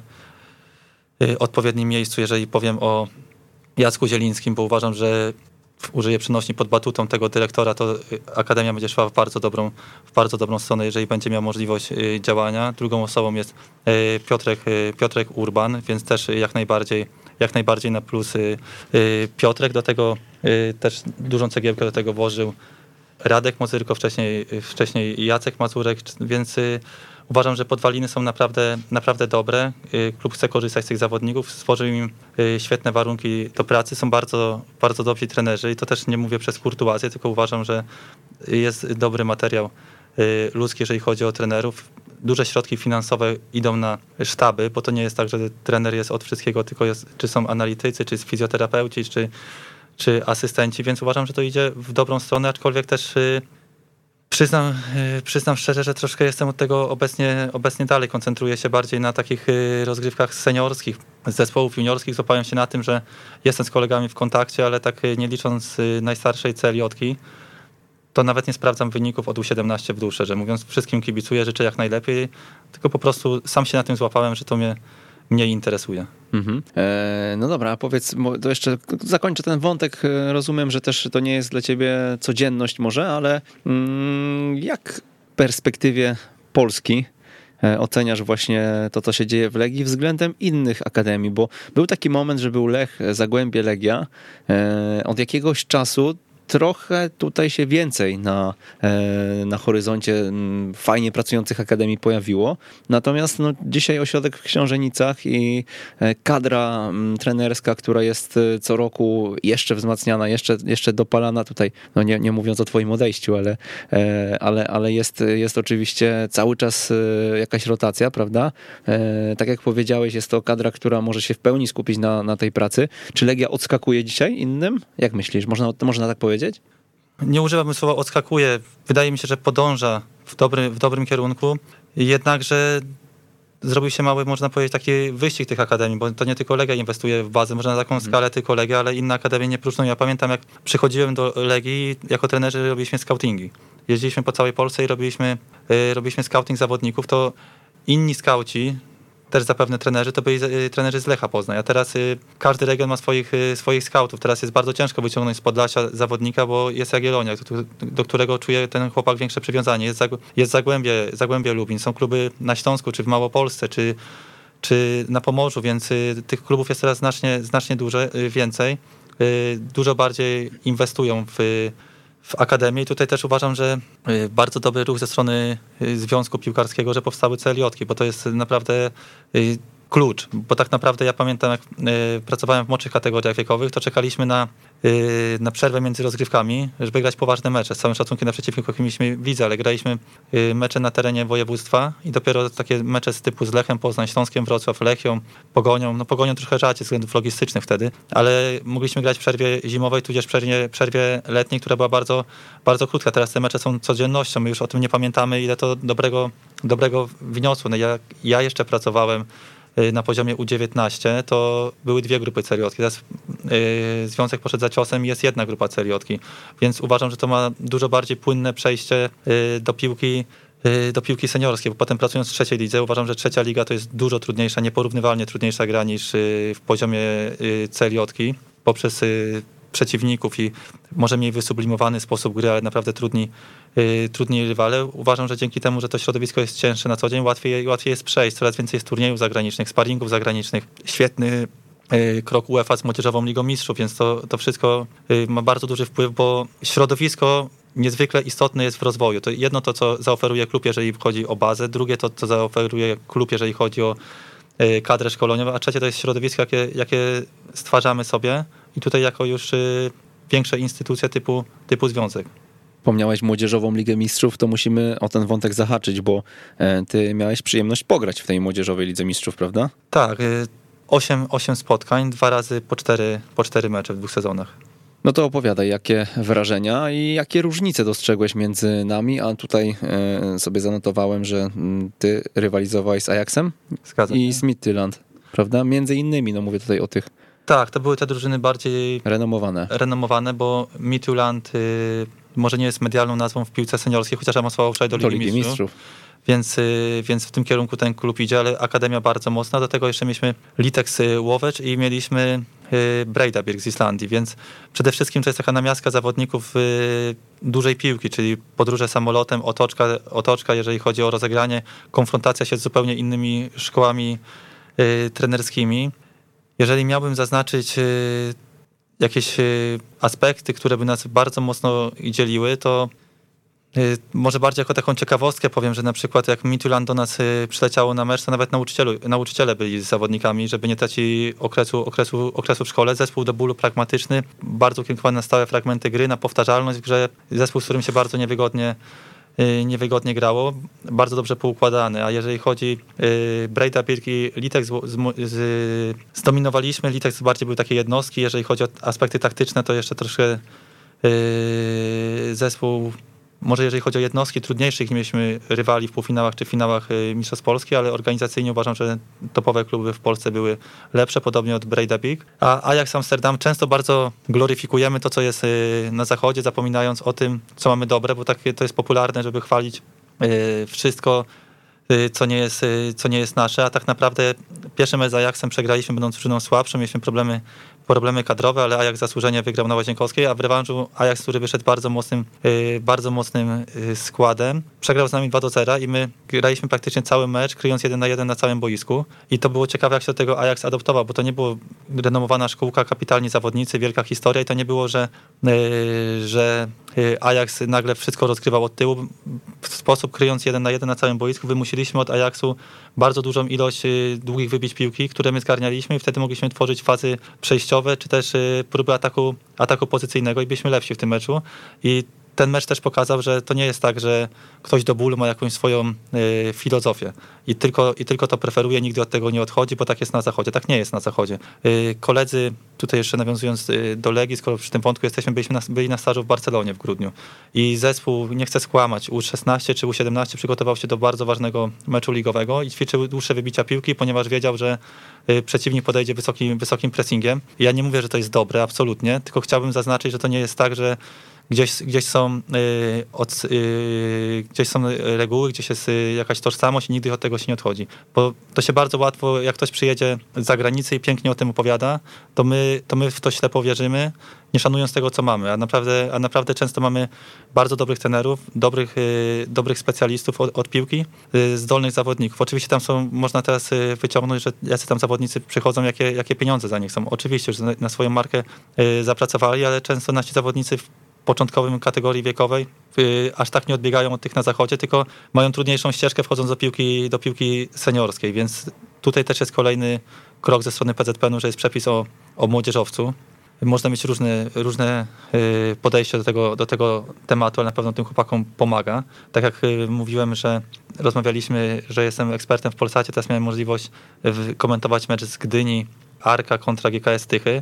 odpowiednim miejscu, jeżeli powiem o Jacku Zielińskim, bo uważam, że użyję przynośni pod batutą tego dyrektora, to y, Akademia będzie szła w bardzo dobrą, w bardzo dobrą stronę, jeżeli będzie miał możliwość działania. Drugą osobą jest Piotrek, Piotrek Urban, więc też jak najbardziej jak najbardziej na plus Piotrek. Do tego y, też dużą cegiełkę do tego włożył Radek Mozyrko, wcześniej, wcześniej Jacek Mazurek, więc y, uważam, że podwaliny są naprawdę, naprawdę dobre. Y, klub chce korzystać z tych zawodników, stworzył im świetne warunki do pracy, są bardzo, bardzo dobrzy trenerzy i to też nie mówię przez kurtuazję, tylko uważam, że jest dobry materiał ludzki, jeżeli chodzi o trenerów duże środki finansowe idą na sztaby, bo to nie jest tak, że trener jest od wszystkiego, tylko jest, czy są analitycy, czy fizjoterapeuci, czy, czy asystenci, więc uważam, że to idzie w dobrą stronę, aczkolwiek też y, Przyznam, y, przyznam szczerze, że troszkę jestem od tego obecnie, obecnie dalej. Koncentruję się bardziej na takich y, rozgrywkach seniorskich, z zespołów juniorskich. Złapałem się na tym, że jestem z kolegami w kontakcie, ale tak nie licząc najstarszej celiotki, to nawet nie sprawdzam wyników od U17 w dół, że mówiąc, wszystkim kibicuję, życzę jak najlepiej, tylko po prostu sam się na tym złapałem, że to mnie mnie interesuje. Mhm. E, no dobra, powiedz, to jeszcze zakończę ten wątek. E, rozumiem, że też to nie jest dla ciebie codzienność może, ale mm, jak w perspektywie Polski e, oceniasz właśnie to, co się dzieje w Legii względem innych akademii, bo był taki moment, że był Lech, Zagłębie, Legia. Od jakiegoś czasu trochę tutaj się więcej na, e, na horyzoncie fajnie pracujących akademii pojawiło. Natomiast no, dzisiaj ośrodek w Książenicach i e, kadra trenerska, która jest e, co roku jeszcze wzmacniana, jeszcze, jeszcze dopalana tutaj, no nie, nie mówiąc o twoim odejściu, ale, ale, ale jest, jest oczywiście cały czas jakaś rotacja, prawda? Tak jak powiedziałeś, jest to kadra, która może się w pełni skupić na, na tej pracy. Czy Legia odskakuje dzisiaj innym? Jak myślisz? Można, można tak powiedzieć? Powiedzieć? Nie używam słowa odskakuje. Wydaje mi się, że podąża w, dobry, w dobrym kierunku. Jednakże zrobił się mały, można powiedzieć, taki wyścig tych akademii, bo to nie tylko Legia inwestuje w bazę, może na taką hmm. skalę tylko Legia, ale inne akademie nie próżną. Ja pamiętam, jak przychodziłem do Legii, jako trenerzy robiliśmy scoutingi. Jeździliśmy po całej Polsce i robiliśmy, yy, robiliśmy scouting zawodników, to inni skauci, też zapewne trenerzy, to byli y, trenerzy z Lecha Poznań, a teraz y, każdy region ma swoich, y, swoich scoutów. Teraz jest bardzo ciężko wyciągnąć z Podlasia zawodnika, bo jest Jagiellonia, do, którego czuje ten chłopak większe przywiązanie. Jest, jest Zagłębie, Zagłębie Lubin, są kluby na Śląsku, czy w Małopolsce, czy, czy na Pomorzu, więc tych klubów jest teraz znacznie, znacznie duże, więcej. Dużo bardziej inwestują w w Akademii. Tutaj też uważam, że y, bardzo dobry ruch ze strony y, Związku Piłkarskiego, że powstały CLJ, bo to jest naprawdę y, klucz, bo tak naprawdę ja pamiętam, jak pracowałem w młodszych kategoriach wiekowych, to czekaliśmy na na przerwę między rozgrywkami, żeby grać poważne mecze. Z całym szacunkiem na przeciwników, jakim mieliśmy widzę, ale graliśmy y, mecze na terenie województwa i dopiero takie mecze z typu z Lechem, Poznań, Śląskiem, Wrocław, Lechią, Pogonią, no Pogonią trochę rzadziej względów logistycznych wtedy, ale mogliśmy grać w przerwie zimowej, tudzież w przerwie, przerwie letniej, która była bardzo, bardzo krótka. Teraz te mecze są codziennością, my już o tym nie pamiętamy, ile to dobrego, dobrego wniosło. No ja, ja jeszcze pracowałem Y, na poziomie U19, to były dwie grupy celiotki. Teraz yy, związek poszedł za ciosem i jest jedna grupa celiotki. Więc uważam, że to ma dużo bardziej płynne przejście yy, do piłki y, do piłki seniorskiej, bo potem pracując w trzeciej lidze uważam, że trzecia liga to jest dużo trudniejsza, nieporównywalnie trudniejsza gra niż y, w poziomie celiotki poprzez przeciwników i może mniej wysublimowany sposób gry, ale naprawdę trudni, trudni rywale. Uważam, że dzięki temu, że to środowisko jest cięższe na co dzień, łatwiej, łatwiej jest przejść. Coraz więcej jest turniejów zagranicznych, sparingów zagranicznych. Świetny y, krok UEFA z Młodzieżową Ligą Mistrzów, więc to, to wszystko y, ma bardzo duży wpływ, bo środowisko niezwykle istotne jest w rozwoju. To jedno to, co zaoferuje klub, jeżeli chodzi o bazę, drugie to, co zaoferuje klub, jeżeli chodzi o y, kadrę szkoleniową, a trzecie to jest środowisko, jakie, jakie stwarzamy sobie i tutaj jako już y, większe instytucje typu, typu związek. Wspomniałeś Młodzieżową Ligę Mistrzów, to musimy o ten wątek zahaczyć, bo e, ty miałeś przyjemność pograć w tej Młodzieżowej Lidze Mistrzów, prawda? Tak, 8, y, 8 spotkań, dwa razy po cztery, po cztery mecze w dwóch sezonach. No to opowiadaj, jakie wrażenia i jakie różnice dostrzegłeś między nami, a tutaj e, sobie zanotowałem, że mm, ty rywalizowałeś z Ajaxem Zgadza i z Midtjylland, prawda? Między innymi, no mówię tutaj o tych tak, to były te drużyny bardziej renomowane, renomowane bo Midtjylland y, może nie jest medialną nazwą w piłce seniorskiej, chociaż awansował wczoraj do Ligi, do Ligi Mistrzów. Mistrzów. Więc, y, więc w tym kierunku ten klub idzie, ale Akademia bardzo mocna. Do tego jeszcze mieliśmy Litex Łowecz i mieliśmy y, Breidabirg z Islandii, więc przede wszystkim to jest taka namiastka zawodników y, dużej piłki, czyli podróże samolotem, otoczka, otoczka, jeżeli chodzi o rozegranie, konfrontacja się z zupełnie innymi szkołami trenerskimi. Jeżeli miałbym zaznaczyć y, jakieś y, aspekty, które by nas bardzo mocno dzieliły, to y, może bardziej jako taką ciekawostkę powiem, że na przykład jak Mitulan do nas przyleciało na mecz, to nawet nauczycielu, nauczyciele byli z zawodnikami, żeby nie tracić okresu, okresu, okresu w szkole. Zespół do bólu pragmatyczny, bardzo ukierunkowany na stałe fragmenty gry, na powtarzalność w grze. Zespół, z którym się bardzo niewygodnie Y, niewygodnie grało, bardzo dobrze poukładany, a jeżeli chodzi y, Brejda, Birki, Litex zdominowaliśmy, Litex bardziej były takie jednostki, jeżeli chodzi o aspekty taktyczne, to jeszcze troszkę y, zespół może jeżeli chodzi o jednostki trudniejszych, nie mieliśmy rywali w półfinałach czy finałach y, Mistrzostw Polski, ale organizacyjnie uważam, że topowe kluby w Polsce były lepsze, podobnie od Breda Big. A Ajax Amsterdam często bardzo gloryfikujemy to, co jest y, na zachodzie, zapominając o tym, co mamy dobre, bo tak to jest popularne, żeby chwalić y, wszystko, co nie, jest, co nie jest nasze, a tak naprawdę pierwszy mecz z Ajaxem przegraliśmy, będąc drużyną słabszą, mieliśmy problemy problemy kadrowe, ale Ajax zasłużenie wygrał na Łazienkowskiej, a w rewanżu Ajax, który wyszedł bardzo mocnym, y, bardzo mocnym y, składem, przegrał z nami 2 do 0 i my graliśmy praktycznie cały mecz, kryjąc jeden na jeden na całym boisku i to było ciekawe, jak się do tego Ajax adoptował, bo to nie było renomowana szkółka, kapitalni zawodnicy, wielka historia i to nie było, że, y, że Ajax nagle wszystko rozgrywał od tyłu. W sposób kryjąc jeden na jeden na całym boisku wymusiliśmy od Ajaxu bardzo dużą ilość długich wybić piłki, które my zgarnialiśmy i wtedy mogliśmy tworzyć fazy przejściowe przejściowe, czy też y, próby ataku, ataku pozycyjnego i byliśmy lepsi w tym meczu. I ten mecz też pokazał, że to nie jest tak, że ktoś do bólu ma jakąś swoją y, filozofię i tylko, i tylko to preferuje, nigdy od tego nie odchodzi, bo tak jest na zachodzie. Tak nie jest na zachodzie. Y, koledzy, tutaj jeszcze nawiązując y, do Legii, skoro przy tym wątku jesteśmy, byliśmy na, byli na stażu w Barcelonie w grudniu i zespół, nie chcę skłamać, U16 czy U17 przygotował się do bardzo ważnego meczu ligowego i ćwiczył dłuższe wybicia piłki, ponieważ wiedział, że y, przeciwnik podejdzie wysokim, wysokim pressingiem. Ja nie mówię, że to jest dobre, absolutnie, tylko chciałbym zaznaczyć, że to nie jest tak, że gdzieś, gdzieś, są, y, od, y, gdzieś są reguły, gdzieś jest y, jakaś tożsamość i nigdy od tego się nie odchodzi. Bo to się bardzo łatwo, jak ktoś przyjedzie z zagranicy i pięknie o tym opowiada, to my, to my w to ślepo wierzymy, nie szanując tego, co mamy. A naprawdę, a naprawdę często mamy bardzo dobrych trenerów, dobrych, dobrych specjalistów od, od piłki, zdolnych zawodników. Oczywiście tam są, można teraz wyciągnąć, że jacy tam zawodnicy przychodzą, jakie, jakie pieniądze za nich są. Oczywiście, że na swoją markę zapracowali, ale często nasi zawodnicy początkowym kategorii wiekowej y, aż tak nie odbiegają od tych na zachodzie, tylko mają trudniejszą ścieżkę wchodząc do piłki, do piłki seniorskiej, więc tutaj też jest kolejny krok ze strony PZPN-u, że jest przepis o, o młodzieżowcu. Można mieć różne, różne y, podejście do tego, do tego tematu, ale na pewno tym chłopakom pomaga. Tak jak y, mówiłem, że rozmawialiśmy, że jestem ekspertem w Polsacie, teraz miałem możliwość komentować mecz z Gdyni, Arka kontra GKS Tychy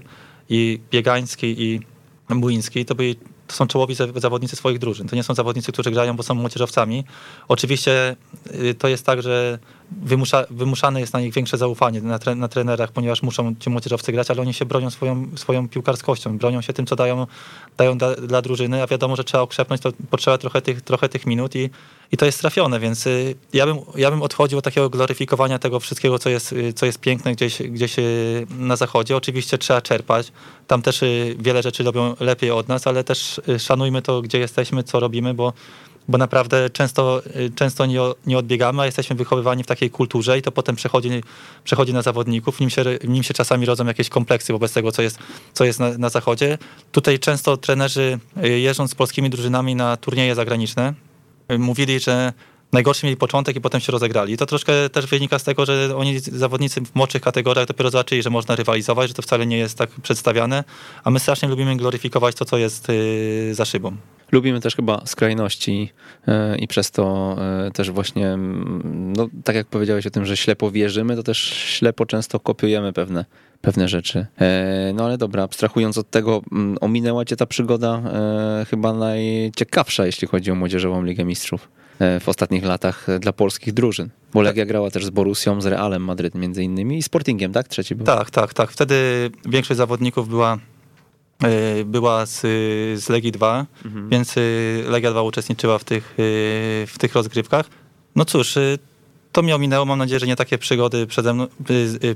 i Biegański i Młyński, to byli to są czołowi zawodnicy swoich drużyn. To nie są zawodnicy, którzy grają, bo są młodzieżowcami. Oczywiście y, to jest tak, że wymusza, wymuszane jest na nich większe zaufanie na, tre, na trenerach, ponieważ muszą ci młodzieżowcy grać, ale oni się bronią swoją, swoją piłkarskością, bronią się tym, co dają, dają da, dla drużyny, a wiadomo, że trzeba okrzepnąć, to potrzeba trochę tych, trochę tych minut i, i to jest trafione, więc y, ja bym, ja bym odchodził od takiego gloryfikowania tego wszystkiego, co jest, y, co jest piękne gdzieś, gdzieś na zachodzie. Oczywiście trzeba czerpać, tam też wiele rzeczy robią lepiej od nas, ale też szanujmy to, gdzie jesteśmy, co robimy, bo bo naprawdę często, y, często nie, nie odbiegamy, a jesteśmy wychowywani w takiej kulturze i to potem przechodzi, przechodzi na zawodników, nim się, nim się czasami rodzą jakieś kompleksy wobec tego, co jest, co jest na, na zachodzie. Tutaj często trenerzy y, jeżdżąc z polskimi drużynami na turnieje zagraniczne, y, mówili, że najgorszy mieli początek i potem się rozegrali. I to troszkę też wynika z tego, że oni zawodnicy w młodszych kategoriach dopiero zobaczyli, że można rywalizować, że to wcale nie jest tak przedstawiane, a my strasznie lubimy gloryfikować to, co jest za szybą. Lubimy też chyba skrajności e, i przez to e, też właśnie, mm, no, tak jak powiedziałeś o tym, że ślepo wierzymy, to też ślepo często kopiujemy pewne, pewne rzeczy. E, no ale dobra, abstrahując od tego, mm, ominęła cię ta przygoda chyba najciekawsza, jeśli chodzi o Młodzieżową Ligę Mistrzów w ostatnich latach dla polskich drużyn. Bo Legia grała też z Borusią, z Realem Madryt między innymi i Sportingiem, tak? Trzeci był. Tak, tak, tak. Wtedy większość zawodników była była z, z Legii 2, mhm. więc e, Legia 2 uczestniczyła w tych, e, w tych rozgrywkach. No cóż, to mi ominęło. Mam nadzieję, że nie takie przygody przede mną.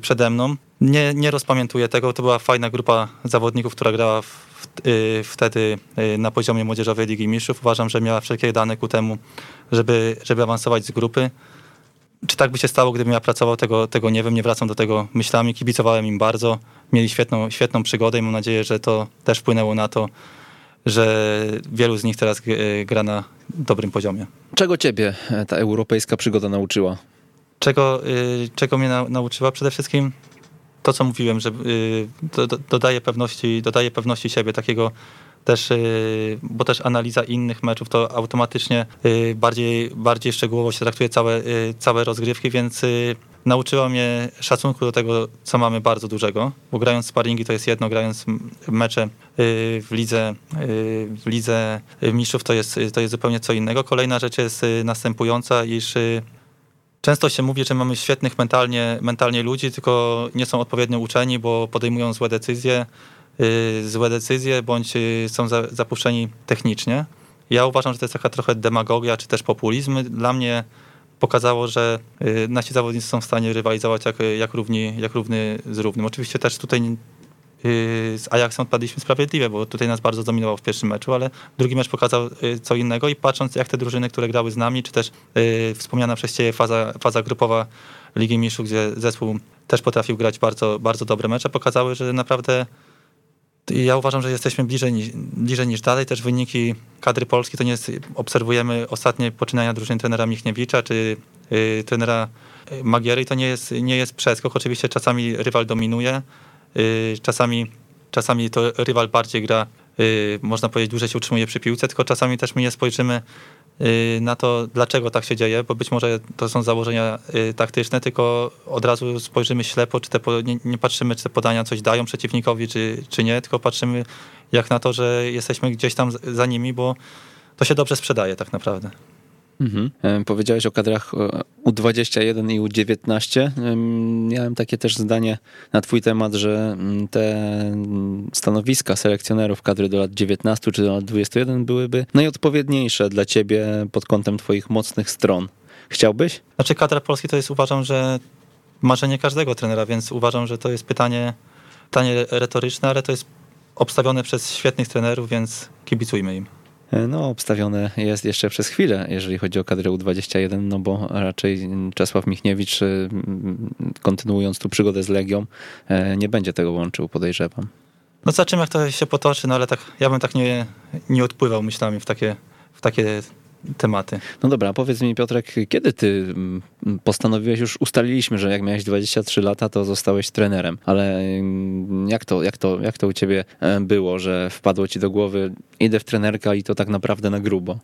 Przede mną. Nie, nie rozpamiętuję tego. To była fajna grupa zawodników, która grała w, wtedy na poziomie Młodzieżowej Ligi Mistrzów. Uważam, że miała wszelkie dane ku temu, żeby, żeby awansować z grupy. Czy tak by się stało, gdybym ja pracował, tego, tego nie wiem, nie wracam do tego myślami. Kibicowałem im bardzo mieli świetną, świetną przygodę i mam nadzieję, że to też wpłynęło na to, że wielu z nich teraz e, gra na dobrym poziomie. Czego ciebie e, ta europejska przygoda nauczyła? Czego, e, czego mnie nauczyła? Przede wszystkim to, co mówiłem, że dodaje pewności, dodaje pewności siebie, takiego też, bo też analiza innych meczów to automatycznie bardziej, bardziej szczegółowo się traktuje całe, całe rozgrywki, więc nauczyła mnie szacunku do tego, co mamy bardzo dużego, bo grając sparingi to jest jedno, grając mecze y, w lidze, y, w lidze mistrzów to jest, to jest zupełnie co innego. Kolejna rzecz jest y, następująca, iż Często się mówi, że mamy świetnych mentalnie, mentalnie ludzi, tylko nie są odpowiednio uczeni, bo podejmują złe decyzje, złe decyzje bądź są zapuszczeni technicznie. Ja uważam, że to jest taka trochę demagogia czy też populizm. Dla mnie pokazało, że y, nasi zawodnicy są w stanie rywalizować jak, jak, równi, jak równy z równym. Oczywiście też tutaj y, z Ajaxem odpadliśmy sprawiedliwie, bo tutaj nas bardzo dominował w pierwszym meczu, ale drugi mecz pokazał y, co innego i patrząc jak te drużyny, które grały z nami, czy też wspomniana przez Ciebie faza, faza grupowa Ligi Mistrzów, gdzie zespół też potrafił grać bardzo, bardzo dobre mecze, pokazały, że naprawdę ja uważam, że jesteśmy bliżej, bliżej niż dalej. Też wyniki kadry Polski to nie jest, obserwujemy ostatnie poczynania drużyny trenera Michniewicza czy y, trenera y, Magiery to nie jest, nie jest przeskok. Oczywiście czasami rywal dominuje, y, czasami, czasami to rywal bardziej gra, y, można powiedzieć, dłużej się utrzymuje przy piłce, tylko czasami też my nie spojrzymy na to, dlaczego tak się dzieje, bo być może to są założenia y, taktyczne, tylko od razu spojrzymy ślepo, czy te, nie, nie patrzymy, czy te podania coś dają przeciwnikowi, czy, czy nie, tylko patrzymy jak na to, że jesteśmy gdzieś tam za nimi, bo to się dobrze sprzedaje tak naprawdę. Mhm. Powiedziałeś o kadrach U21 i U19. Miałem takie też zdanie na twój temat, że mm, te stanowiska selekcjonerów kadry do lat 19 czy do lat 21 byłyby najodpowiedniejsze dla ciebie pod kątem twoich mocnych stron. Chciałbyś? Znaczy kadra Polski to jest uważam, że marzenie każdego trenera, więc uważam, że to jest pytanie, pytanie retoryczne, ale to jest obstawione przez świetnych trenerów, więc kibicujmy im. E, no, obstawione jest jeszcze przez chwilę, jeżeli chodzi o kadrę U21, no bo raczej Czesław Michniewicz, e, kontynuując tu przygodę z Legią, e, nie będzie tego łączył, podejrzewam. No zobaczymy, jak to się potoczy, no ale tak, ja bym tak nie, nie odpływał myślami w takie, w takie tematy. No dobra, powiedz mi Piotrek, kiedy ty mm, postanowiłeś, już ustaliliśmy, że jak miałeś 23 lata, to zostałeś trenerem, ale mm, jak to, jak to, jak to u ciebie e, było, że wpadło ci do głowy, idę w trenerka i to tak naprawdę na grubo?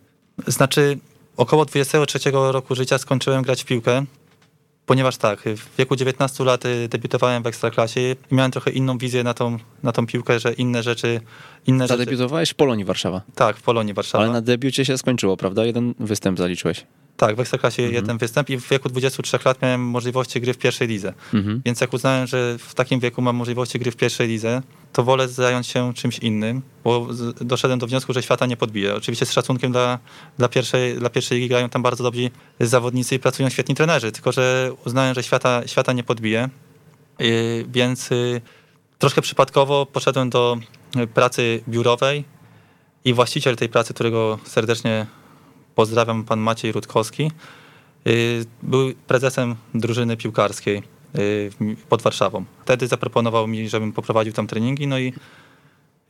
Znaczy, około 23 roku życia skończyłem grać w piłkę ponieważ tak, w wieku 19 lat y, debiutowałem w Ekstraklasie i miałem trochę inną wizję na tą, na tą piłkę, że inne rzeczy... Inne Zadebiutowałeś rzeczy... w Polonii Warszawa? Tak, w Polonii Warszawa. Ale na debiucie się skończyło, prawda? Jeden występ zaliczyłeś. Tak, w Ekstraklasie mhm. jeden występ i w wieku 23 lat miałem możliwości gry w pierwszej lidze. Mhm. Więc jak uznałem, że w takim wieku mam możliwości gry w pierwszej lidze, to wolę zająć się czymś innym, bo doszedłem do wniosku, że świata nie podbije. Oczywiście z szacunkiem dla, dla, pierwszej, dla pierwszej ligi grają tam bardzo dobrzy zawodnicy i pracują świetni trenerzy, tylko że uznałem, że świata, świata nie podbije, yy, więc yy, troszkę przypadkowo poszedłem do pracy biurowej i właściciel tej pracy, którego serdecznie pozdrawiam, pan Maciej Rutkowski, yy, był prezesem drużyny piłkarskiej Y, pod Warszawą. Wtedy zaproponował mi, żebym poprowadził tam treningi, no i,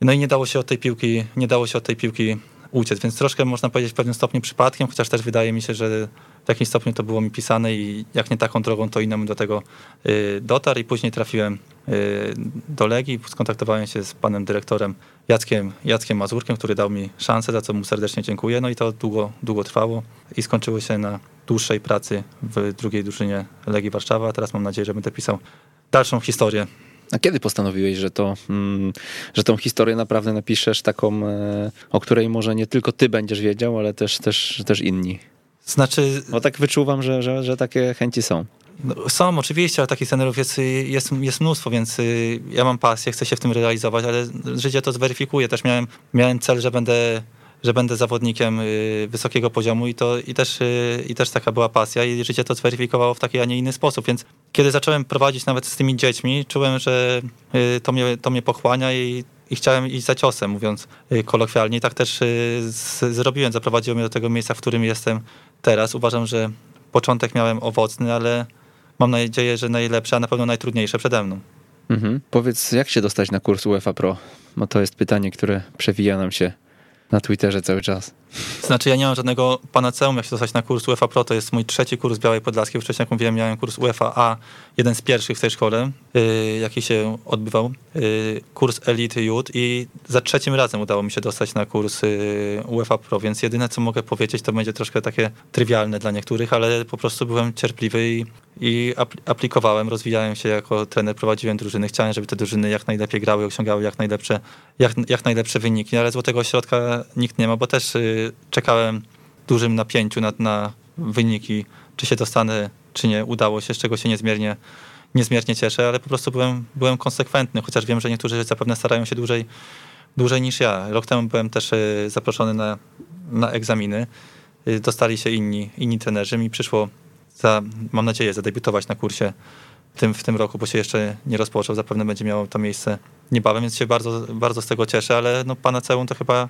no i nie dało się od tej piłki, nie dało się od tej piłki uciec, więc troszkę można powiedzieć w pewnym stopniu przypadkiem, chociaż też wydaje mi się, że w jakimś stopniu to było mi pisane i jak nie taką drogą, to inną do tego y, dotarł. I później trafiłem y, do Legii, skontaktowałem się z panem dyrektorem Jackiem, Jackiem Mazurkiem, który dał mi szansę, za co mu serdecznie dziękuję. No i to długo, długo trwało i skończyło się na dłuższej pracy w drugiej drużynie Legii Warszawa. Teraz mam nadzieję, że będę pisał dalszą historię a kiedy postanowiłeś, że, to, mm, że tą historię naprawdę napiszesz taką, e, o której może nie tylko ty będziesz wiedział, ale też, też, też inni? Znaczy... Bo tak wyczuwam, że, że, że takie chęci są. No, są oczywiście, ale takich trenerów jest, jest, jest mnóstwo, więc y, ja mam pasję, chcę się w tym realizować, ale życie to zweryfikuje. Też miałem, miałem cel, że będę że będę zawodnikiem y, wysokiego poziomu i, to, i, też, y, i też taka była pasja i życie to zweryfikowało w taki, a nie inny sposób. Więc kiedy zacząłem prowadzić nawet z tymi dziećmi, czułem, że to mnie, to mnie pochłania i, i chciałem iść za ciosem, mówiąc kolokwialnie. I tak też z, zrobiłem, zaprowadziło mnie do tego miejsca, w którym jestem teraz. Uważam, że początek miałem owocny, ale mam nadzieję, że najlepsze, a na pewno najtrudniejsze przede mną. Mhm. Powiedz, jak się dostać na kurs UEFA Pro? Bo to jest pytanie, które przewija nam się na Twitterze cały czas. Znaczy ja nie mam żadnego panaceum, jak się dostać na kurs UEFA Pro, to jest mój trzeci kurs Białej Podlaskiej. Wcześniej, jak mówiłem, miałem kurs UEFA A, jeden z pierwszych w tej szkole, yy, jaki się odbywał. Yy, kurs Elite Youth i za trzecim razem udało mi się dostać na kurs yy, UEFA Pro, więc jedyne, co mogę powiedzieć, to będzie troszkę takie trywialne dla niektórych, ale po prostu byłem cierpliwy i, i aplikowałem, rozwijałem się jako trener, prowadziłem drużyny. Chciałem, żeby te drużyny jak najlepiej grały, osiągały jak najlepsze, jak, jak najlepsze wyniki, ale złotego środka nikt nie ma, bo też czekałem w dużym napięciu na, na wyniki, czy się dostanę, czy nie. Udało się, z czego się niezmiernie, niezmiernie cieszę, ale po prostu byłem, byłem konsekwentny, chociaż wiem, że niektórzy zapewne starają się dłużej, dłużej niż ja. Rok temu byłem też e, zaproszony na, na egzaminy. E, dostali się inni, inni trenerzy. Mi przyszło, za, mam nadzieję, zadebiutować na kursie tym, w tym roku, bo się jeszcze nie rozpoczął. Zapewne będzie miało to miejsce niebawem, więc się bardzo, bardzo z tego cieszę, ale no, pana całą to chyba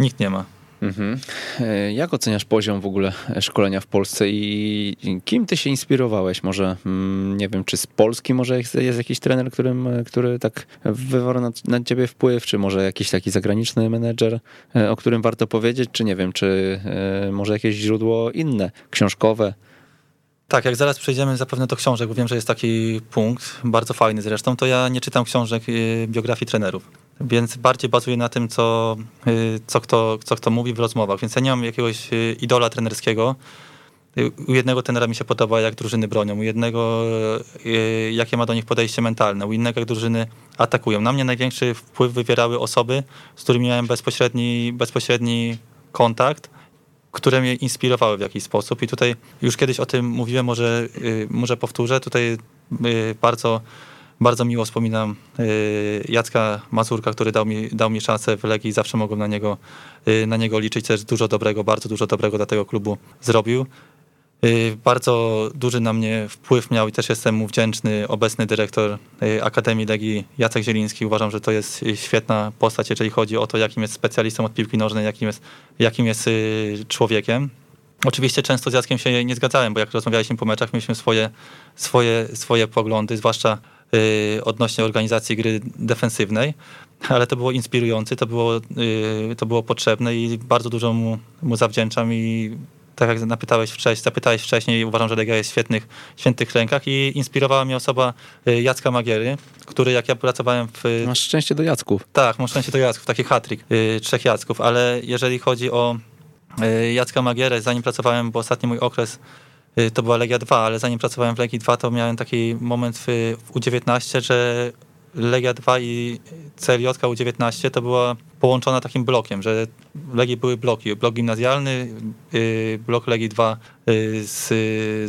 nikt nie ma. Mhm. E, jak oceniasz poziom w ogóle szkolenia w Polsce i kim ty się inspirowałeś? Może, mm, nie wiem, czy z Polski może jest, jakiś trener, którym, który tak wywarł na, na ciebie wpływ, czy może jakiś taki zagraniczny menedżer, e, o którym warto powiedzieć, czy nie wiem, czy e, może jakieś źródło inne, książkowe? Tak, jak zaraz przejdziemy zapewne do książek, bo wiem, że jest taki punkt, bardzo fajny zresztą, to ja nie czytam książek biografii trenerów więc bardziej bazuję na tym, co, y, co, kto, co kto mówi w rozmowach. Więc ja nie mam jakiegoś y, idola trenerskiego. Y, u jednego trenera mi się podoba, jak drużyny bronią, u jednego, jakie ma do nich podejście mentalne, u innego, jak drużyny atakują. Na mnie największy wpływ wywierały osoby, z którymi miałem bezpośredni, bezpośredni kontakt które mnie inspirowały w jakiś sposób. I tutaj już kiedyś o tym mówiłem, może, może powtórzę. Tutaj bardzo bardzo miło wspominam Jacka Mazurka, który dał mi, dał mi szansę w Legii. Zawsze mogłem na niego, na niego liczyć. Też dużo dobrego, bardzo dużo dobrego dla tego klubu zrobił. Y, bardzo duży na mnie wpływ miał i też jestem mu wdzięczny obecny dyrektor y, Akademii Legii Jacek Zieliński. Uważam, że to jest świetna postać, jeżeli chodzi o to, jakim jest specjalistą od piłki nożnej, jakim jest, jakim jest y, człowiekiem. Oczywiście często z Jackiem się nie zgadzałem, bo jak rozmawialiśmy po meczach, mieliśmy swoje, swoje, swoje poglądy, zwłaszcza odnośnie organizacji gry defensywnej, ale to było inspirujące, to było, to było potrzebne i bardzo dużo mu, mu zawdzięczam i tak jak napytałeś wcześniej, zapytałeś wcześniej, uważam, że Legia jest w świetnych, świętych rękach i inspirowała mnie osoba y, Jacka Magiery, który jak ja pracowałem w... Masz szczęście do Jacków. Tak, masz szczęście do Jacków, taki hatryk, y, trzech Jacków, ale jeżeli chodzi o y, Jacka Magierę, zanim pracowałem, bo ostatni mój okres to była Legia 2, ale zanim pracowałem w Legii 2, to miałem taki moment w, w U19, że Legia 2 i CLJ U19 to była połączona takim blokiem, że Legii były bloki. Blok gimnazjalny, y, blok Legii 2 y, z,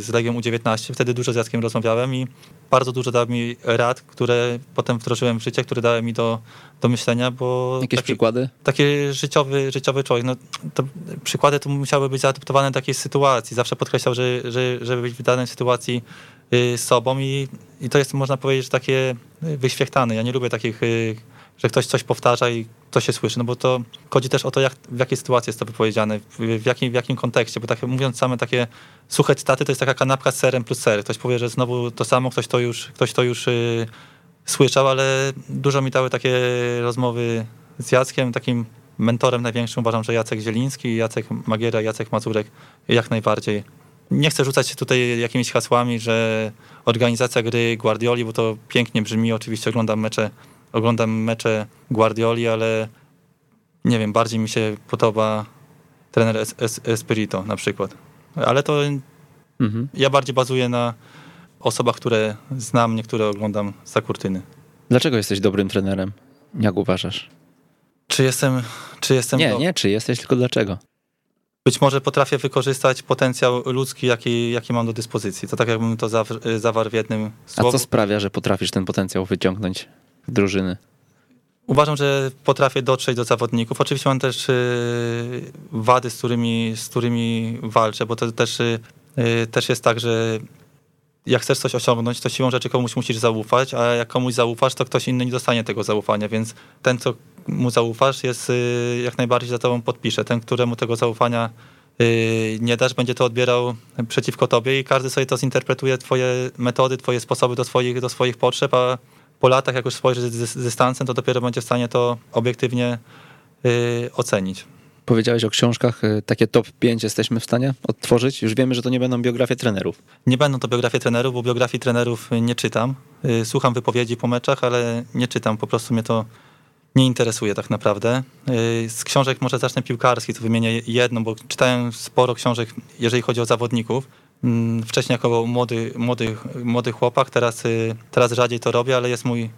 z Legią U19. Wtedy dużo z Jackiem rozmawiałem i bardzo dużo dał mi rad, które potem wdrożyłem w życie, które dały mi do, do myślenia, bo... Jakieś taki, przykłady? Taki życiowy, życiowy człowiek. No, to przykłady to musiały być zaadaptowane do takiej sytuacji. Zawsze podkreślał, że, że żeby być w danej sytuacji y, sobą i, i to jest, można powiedzieć, takie wyświechtane. Ja nie lubię takich że ktoś coś powtarza i to się słyszy, no bo to chodzi też o to, jak, w jakiej sytuacji jest to wypowiedziane, w, jakim, w jakim kontekście, bo tak mówiąc same takie suche cytaty, to jest taka kanapka z serem plus ser. Ktoś powie, że znowu to samo, ktoś to już, ktoś to już yy, słyszał, ale dużo mi dały takie rozmowy z Jackiem, takim mentorem największym uważam, że Jacek Zieliński, Jacek Magiera, Jacek Mazurek jak najbardziej. Nie chcę rzucać się tutaj jakimiś hasłami, że organizacja gry Guardioli, bo to pięknie brzmi, oczywiście oglądam mecze oglądam mecze Guardioli, ale nie wiem, bardziej mi się podoba trener es es Espirito na przykład. Ale to mhm. ja bardziej bazuję na osobach, które znam, niektóre oglądam za kurtyny. Dlaczego jesteś dobrym trenerem? Jak uważasz? Czy jestem... Czy jestem nie, do... nie, czy jesteś, tylko dlaczego? Być może potrafię wykorzystać potencjał ludzki, jaki, jaki mam do dyspozycji. To tak jakbym to zawarł w jednym słowie. A co sprawia, że potrafisz ten potencjał wyciągnąć drużyny? Uważam, że potrafię dotrzeć do zawodników. Oczywiście mam też y, wady, z którymi, z którymi walczę, bo to też, y, też jest tak, że jak chcesz coś osiągnąć, to siłą rzeczy komuś musisz zaufać, a jak komuś zaufasz, to ktoś inny nie dostanie tego zaufania, więc ten, co mu zaufasz, jest y, jak najbardziej za tobą podpisze. Ten, któremu tego zaufania nie dasz, będzie to odbierał przeciwko tobie i każdy sobie to zinterpretuje, twoje metody, twoje sposoby do swoich, do swoich potrzeb, a po latach, jak już spojrzy z dystansem, to dopiero będzie w stanie to obiektywnie yy, ocenić. Powiedziałeś o książkach, y, takie top 5 jesteśmy w stanie odtworzyć? Już wiemy, że to nie będą biografie trenerów. Nie będą to biografie trenerów, bo biografii trenerów nie czytam. Y, słucham wypowiedzi po meczach, ale nie czytam, po prostu mnie to nie interesuje tak naprawdę. Y, z książek może zacznę piłkarski, to wymienię jedną, bo czytałem sporo książek, jeżeli chodzi o zawodników. Mm, wcześniej jako młody, młody, młody chłopak, teraz, y, teraz rzadziej to robię, ale jest mój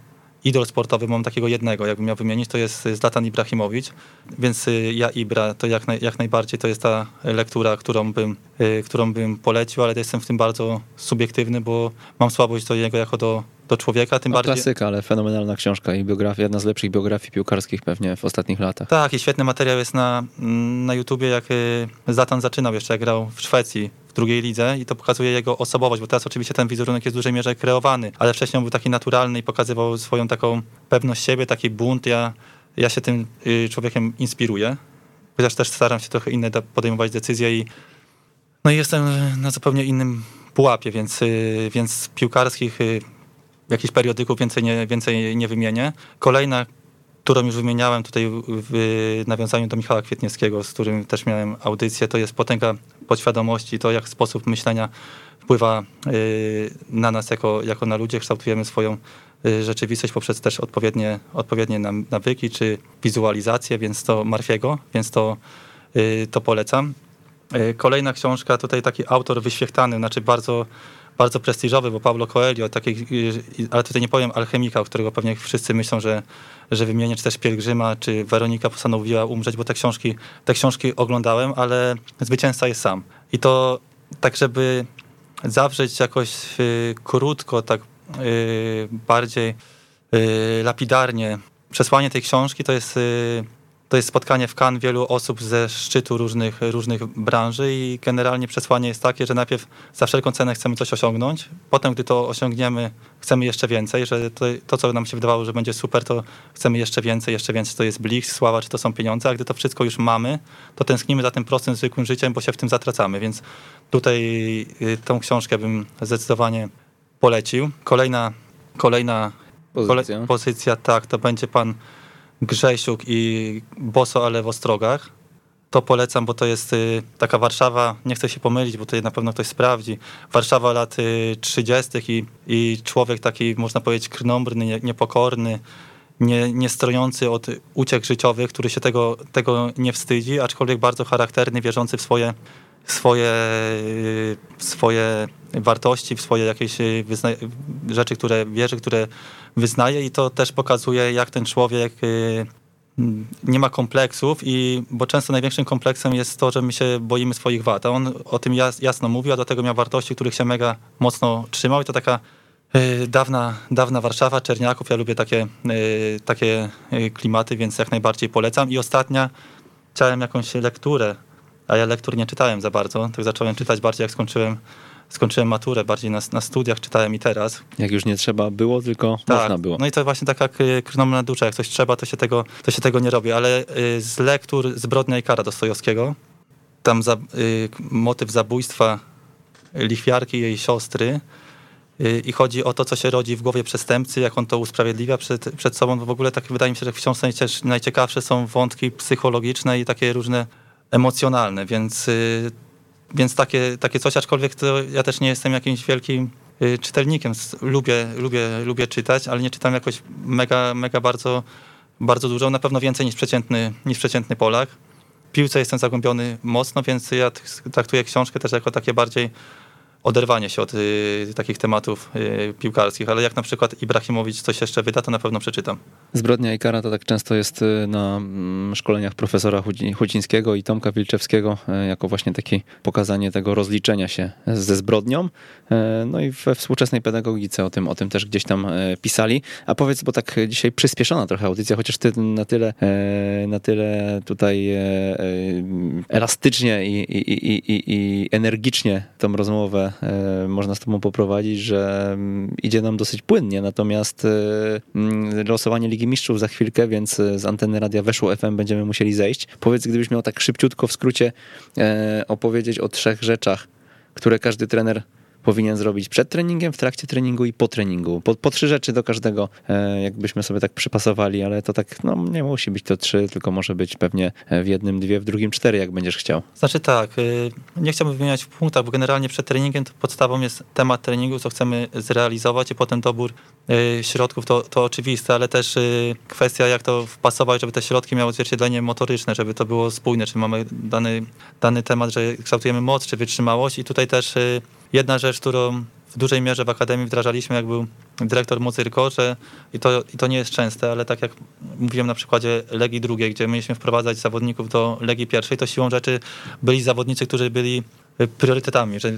idol sportowy, mam takiego jednego, jakbym miał wymienić, to jest Zlatan Ibrahimowicz, więc y, ja Ibra to jak, naj, jak najbardziej to jest ta lektura, którą bym, y, którą bym polecił, ale jestem w tym bardzo subiektywny, bo mam słabość do niego jako do, do człowieka, tym no, bardziej... Klasyka, ale fenomenalna książka i biografia, jedna z lepszych biografii piłkarskich pewnie w ostatnich latach. Tak, i świetny materiał jest na, na YouTubie, jak Zlatan zaczynał jeszcze, jak grał w Szwecji drugiej lidze i to pokazuje jego osobowość, bo teraz oczywiście ten wizerunek jest w dużej mierze kreowany, ale wcześniej on był taki naturalny i pokazywał swoją taką pewność siebie, taki bunt. Ja, ja się tym y, człowiekiem inspiruję, chociaż też staram się trochę inne podejmować decyzje i no i jestem na zupełnie innym pułapie, więc, y, więc piłkarskich y, jakichś periodyków więcej nie, więcej nie wymienię. Kolejna którą już wymieniałem tutaj w nawiązaniu do Michała Kwietniewskiego, z którym też miałem audycję, to jest potęga podświadomości, to jak sposób myślenia wpływa y, na nas jako, jako na ludzie, kształtujemy swoją y, rzeczywistość poprzez też odpowiednie, odpowiednie nawyki czy wizualizację, więc to Marfiego, więc to, y, to polecam. Kolejna książka, tutaj taki autor wyświechtany, znaczy bardzo bardzo prestiżowy, bo Pablo Coelho, taki, ale tutaj nie powiem alchemika, o którego pewnie wszyscy myślą, że, że wymienię, czy też Pielgrzyma, czy Weronika postanowiła umrzeć, bo te książki, te książki oglądałem, ale zwycięzca jest sam. I to tak, żeby zawrzeć jakoś y, krótko, tak y, bardziej y, lapidarnie przesłanie tej książki, to jest to jest spotkanie w Cannes wielu osób ze szczytu różnych, różnych branży i generalnie przesłanie jest takie, że najpierw za wszelką cenę chcemy coś osiągnąć, potem gdy to osiągniemy, chcemy jeszcze więcej, że to, to co nam się wydawało, że będzie super, to chcemy jeszcze więcej, jeszcze więcej, czy to jest blisk, sława, czy to są pieniądze, a gdy to wszystko już mamy, to tęsknimy za tym prostym, zwykłym życiem, bo się w tym zatracamy, więc tutaj y, tą książkę bym zdecydowanie polecił. Kolejna, kolejna pozycja. Pozycja, tak, to będzie pan Grzesiuk i Boso, ale w Ostrogach. To polecam, bo to jest y, taka Warszawa, nie chcę się pomylić, bo to na pewno ktoś sprawdzi. Warszawa lat 30. I, i człowiek taki, można powiedzieć, krnąbrny, niepokorny, nie, nie strojący od uciek życiowych, który się tego, tego nie wstydzi, aczkolwiek bardzo charakterny, wierzący w swoje, swoje, swoje wartości, w swoje jakieś y, rzeczy, które wierzy, które wyznaje i to też pokazuje, jak ten człowiek y, nie ma kompleksów, i, bo często największym kompleksem jest to, że my się boimy swoich wad. A on o tym jasno mówił, a do tego miał wartości, których się mega mocno trzymał i to taka y, dawna, dawna Warszawa, Czerniaków. Ja lubię takie, takie klimaty, więc jak najbardziej polecam. I ostatnia, chciałem jakąś lekturę, a ja lektur nie czytałem za bardzo, tak zacząłem czytać bardziej jak skończyłem skończyłem maturę, bardziej na, na studiach czytałem i teraz. Jak już nie trzeba było, tylko tak. można było. No i to właśnie tak jak y, krnomna dusza, jak coś trzeba, to się tego, to się tego nie robi, ale y, z lektur Zbrodnia i kara Dostojowskiego, tam za, y, motyw zabójstwa lichwiarki i jej siostry i chodzi o to, co się rodzi w głowie przestępcy, jak on to usprawiedliwia przed, przed sobą. W ogóle tak wydaje mi się, że w książce najciekawsze są wątki psychologiczne i takie różne emocjonalne, więc więc takie, takie coś, aczkolwiek to ja też nie jestem jakimś wielkim y, czytelnikiem. Lubię, lubię, lubię czytać, ale nie czytam jakoś mega, mega bardzo, bardzo dużo. Na pewno więcej niż przeciętny, niż przeciętny Polak. W piłce jestem zagłębiony mocno, więc ja traktuję książkę też jako takie bardziej oderwanie się od y, takich tematów y, piłkarskich, ale jak na przykład Ibrahimowicz coś jeszcze wyda, to na pewno przeczytam. Zbrodnia i kara to tak często jest y, na mm, szkoleniach profesora Chucińskiego i Tomka Wilczewskiego, y, jako właśnie takie pokazanie tego rozliczenia się ze zbrodnią. Y, no i we współczesnej pedagogice o tym, o tym też gdzieś tam pisali. A powiedz, bo tak dzisiaj przyspieszona trochę audycja, chociaż ty na tyle, na tyle tutaj elastycznie i, i, i, i energicznie tą rozmowę można z tobą poprowadzić, że mm, idzie nam dosyć płynnie, natomiast e, mm, losowanie Ligi Mistrzów za chwilkę, więc e, z anteny Radia Weszło FM będziemy musieli zejść. Powiedz, gdybyś miał tak szybciutko w skrócie opowiedzieć o trzech rzeczach, które każdy trener powinien zrobić przed treningiem, w trakcie treningu i po treningu. Po, po trzy rzeczy do każdego, e, jakbyśmy sobie tak przypasowali, ale to tak, no nie musi być to trzy, tylko może być pewnie w jednym dwie, w drugim cztery, jak będziesz chciał. Znaczy tak, y, nie chciałbym wymieniać w punktach, bo generalnie przed treningiem podstawą jest temat treningu, co chcemy zrealizować i potem dobór y, środków to, to oczywiste, ale też y, kwestia jak to wpasować, żeby te środki miały odzwierciedlenie motoryczne, żeby to było spójne, czy mamy dany, dany temat, że kształtujemy moc, czy wytrzymałość i tutaj też Jedna rzecz, którą w dużej mierze w Akademii wdrażaliśmy, jak był dyrektor Mozyrko, że i to, i to nie jest częste, ale tak jak mówiłem na przykładzie Legii drugiej, gdzie mieliśmy wprowadzać zawodników do Legii pierwszej, to siłą rzeczy byli zawodnicy, którzy byli priorytetami, że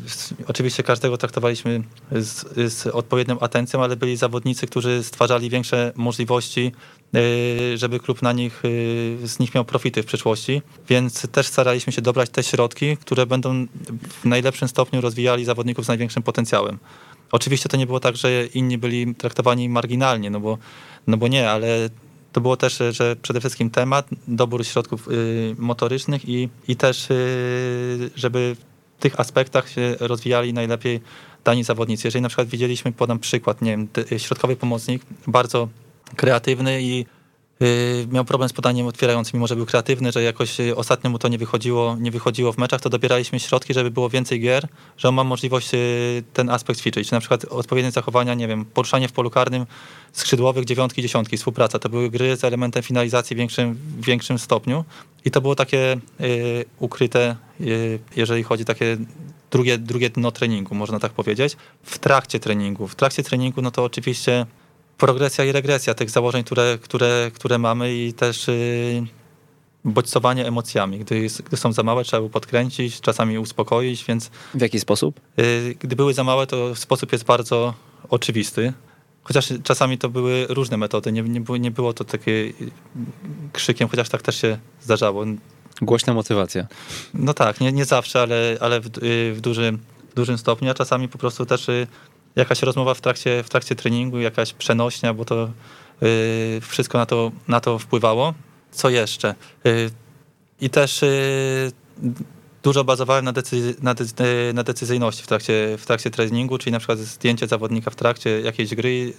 oczywiście każdego traktowaliśmy z, z, odpowiednią atencją, ale byli zawodnicy, którzy stwarzali większe możliwości, y, żeby klub na nich, y, z nich miał profity w przyszłości, więc też staraliśmy się dobrać te środki, które będą w najlepszym stopniu rozwijali zawodników z największym potencjałem. Oczywiście to nie było tak, że inni byli traktowani marginalnie, no bo, no bo nie, ale to było też, że przede wszystkim temat, dobór środków y, motorycznych i, i też, żeby w tych aspektach się rozwijali najlepiej dani zawodnicy. Jeżeli na przykład widzieliśmy, podam przykład, nie wiem, środkowy pomocnik, bardzo kreatywny i y, miał problem z podaniem otwierającym, mimo że był kreatywny, że jakoś y, ostatnio mu to nie wychodziło, nie wychodziło w meczach, to dobieraliśmy środki, żeby było więcej gier, że on ma możliwość y, ten aspekt ćwiczyć. Na przykład odpowiednie zachowania, nie wiem, poruszanie w polu karnym skrzydłowych, dziewiątki, dziesiątki, współpraca. To były gry z elementem finalizacji w większym, w większym stopniu i to było takie ukryte, jeżeli chodzi takie drugie, drugie dno treningu, można tak powiedzieć. W trakcie treningu. W trakcie treningu, no to oczywiście progresja i regresja tych założeń, które, które, które mamy i też yy, bodźcowanie emocjami. Gdy, jest, gdy są za małe, trzeba było podkręcić, czasami uspokoić, więc... W jaki sposób? Yy, gdy były za małe, to sposób jest bardzo oczywisty. Chociaż czasami to były różne metody, nie, nie, było, nie było to takie krzykiem, chociaż tak też się zdarzało. Głośna motywacja. No tak, nie, nie zawsze, ale, ale w, y, w, dużym, w dużym stopniu, a czasami po prostu też y, jakaś rozmowa w trakcie, w trakcie treningu, jakaś przenośnia, bo to yy, wszystko na to, na to wpływało. Co jeszcze? I też dużo bazowałem na, decyzy, na, de, na, decyzyjności w trakcie, w trakcie treningu, czyli na przykład zdjęcie zawodnika w trakcie jakiejś gry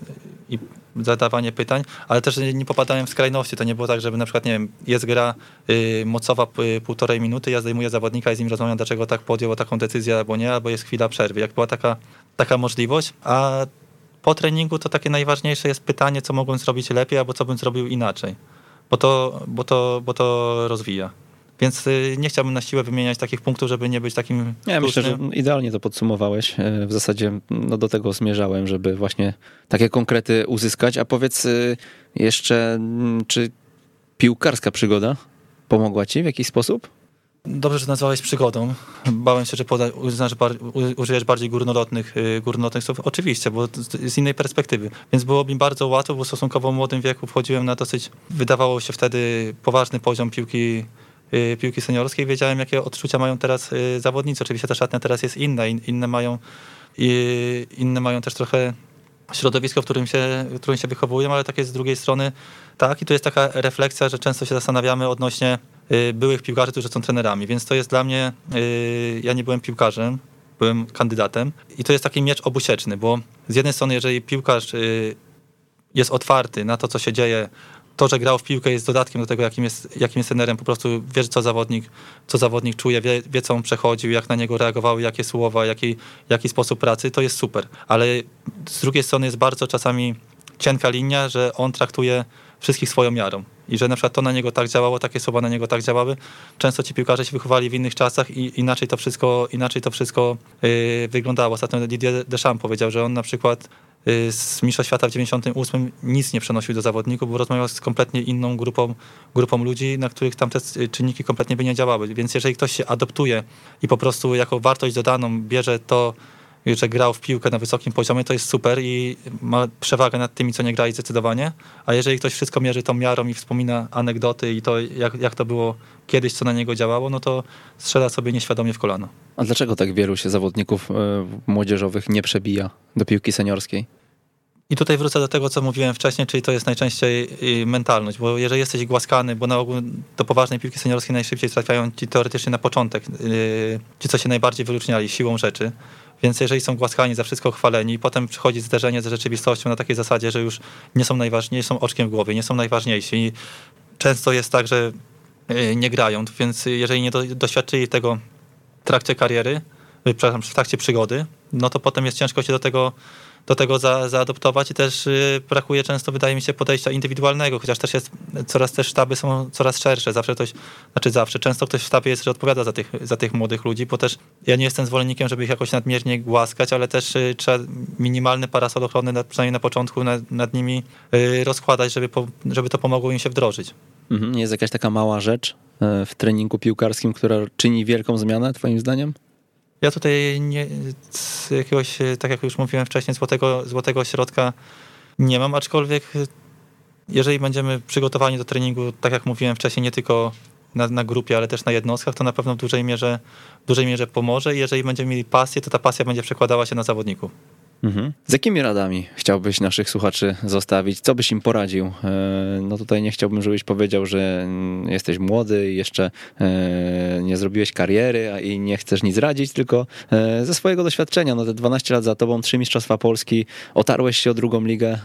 i zadawanie pytań, ale też nie popadałem w skrajności. To nie było tak, żeby na przykład, nie wiem, jest gra y, mocowa półtorej minuty, ja zdejmuję zawodnika i z nim rozmawiam, dlaczego tak podjął taką decyzję albo nie, albo jest chwila przerwy. Jak była taka, taka możliwość, a po treningu to takie najważniejsze jest pytanie, co mogłem zrobić lepiej, albo co bym zrobił inaczej, bo to, bo to, bo to rozwija. Więc y, nie chciałbym na siłę wymieniać takich punktów, żeby nie być takim. Ja myślę, że idealnie to podsumowałeś. E, w zasadzie no, do tego zmierzałem, żeby właśnie takie konkrety uzyskać. A powiedz y, jeszcze, mm, czy piłkarska przygoda pomogła ci w jakiś sposób? Dobrze, że nazwałeś przygodą. Bałem się, że poda, uznasz, użyjesz bardziej górnolotnych, y, górnolotnych słów. Oczywiście, bo z innej perspektywy. Więc było mi bardzo łatwo, bo w stosunkowo młodym wieku wchodziłem na dosyć, wydawało się wtedy, poważny poziom piłki piłki seniorskiej. Wiedziałem, jakie odczucia mają teraz y, zawodnicy. Oczywiście ta szatnia teraz jest inna, inne mają, inne mają też trochę środowisko, w którym, się, w którym się wychowują, ale tak jest z drugiej strony tak i tu jest taka refleksja, że często się zastanawiamy odnośnie y, byłych piłkarzy, którzy są trenerami, więc to jest dla mnie, ja nie byłem piłkarzem, byłem kandydatem i to jest taki miecz obusieczny, bo z jednej strony, jeżeli piłkarz jest otwarty na to, co się dzieje to, że grał w piłkę jest dodatkiem do tego, jakim jest, jakim jest trenerem, po prostu wie, co zawodnik, co zawodnik czuje, wie, wie, co on przechodził, jak na niego reagowały, jakie słowa, jaki, jaki sposób pracy, to jest super. Ale z drugiej strony jest bardzo czasami cienka linia, że on traktuje wszystkich swoją miarą. I że na przykład to na niego tak działało, takie słowa na niego tak działały. Często ci piłkarze się wychowali w innych czasach i inaczej to wszystko, inaczej to wszystko yy, wyglądało. Ostatnio Didier Deschamps powiedział, że on na przykład z Misza Świata w 98 nic nie przenosił do zawodników, bo rozmawiał z kompletnie inną grupą, grupą ludzi, na których tamte czynniki kompletnie by nie działały. Więc jeżeli ktoś się adoptuje i po prostu jako wartość dodaną bierze to, że grał w piłkę na wysokim poziomie, to jest super i ma przewagę nad tymi, co nie grali zdecydowanie. A jeżeli ktoś wszystko mierzy tą miarą i wspomina anegdoty i to, jak, jak to było kiedyś, co na niego działało, no to strzela sobie nieświadomie w kolano. A dlaczego tak wielu się zawodników e, młodzieżowych nie przebija do piłki seniorskiej? I tutaj wrócę do tego, co mówiłem wcześniej, czyli to jest najczęściej y, mentalność, bo jeżeli jesteś głaskany, bo na ogół do poważnej piłki seniorskiej najszybciej trafiają ci teoretycznie na początek, y, ci co się najbardziej wyróżniali siłą rzeczy, więc jeżeli są głaskani, za wszystko chwaleni i potem przychodzi zderzenie z rzeczywistością na takiej zasadzie, że już nie są najważniejsi, są oczkiem w głowie, nie są najważniejsi. I często jest tak, że y, nie grają, więc jeżeli nie doświadczyli tego w trakcie kariery, przepraszam, w trakcie przygody, no to potem jest ciężko się do tego do tego za, zaadoptować i też y, brakuje często, wydaje mi się, podejścia indywidualnego, chociaż też jest, coraz też sztaby są coraz szersze, zawsze ktoś, znaczy zawsze, często ktoś w sztabie jest, że odpowiada za tych, za tych młodych ludzi, bo też ja nie jestem zwolennikiem, żeby ich jakoś nadmiernie głaskać, ale też y, trzeba minimalny parasol ochrony, przynajmniej na początku, nad, nad nimi y, rozkładać, żeby, po, żeby to pomogło im się wdrożyć. Mhm. Jest jakaś taka mała rzecz w treningu piłkarskim, która czyni wielką zmianę, twoim zdaniem? Ja tutaj nie, jakiegoś, tak jak już mówiłem wcześniej, złotego, złotego środka nie mam, aczkolwiek jeżeli będziemy przygotowani do treningu, tak jak mówiłem wcześniej, nie tylko na, na, grupie, ale też na jednostkach, to na pewno w dużej mierze, w dużej mierze pomoże i jeżeli będziemy mieli pasję, to ta pasja będzie przekładała się na zawodników. Mhm. Z jakimi radami chciałbyś naszych słuchaczy zostawić? Co byś im poradził? E, no tutaj nie chciałbym, żebyś powiedział, że jesteś młody i jeszcze e, nie zrobiłeś kariery i nie chcesz nic radzić, tylko e, ze swojego doświadczenia, no te 12 lat za tobą, trzy Mistrzostwa Polski, otarłeś się o drugą ligę,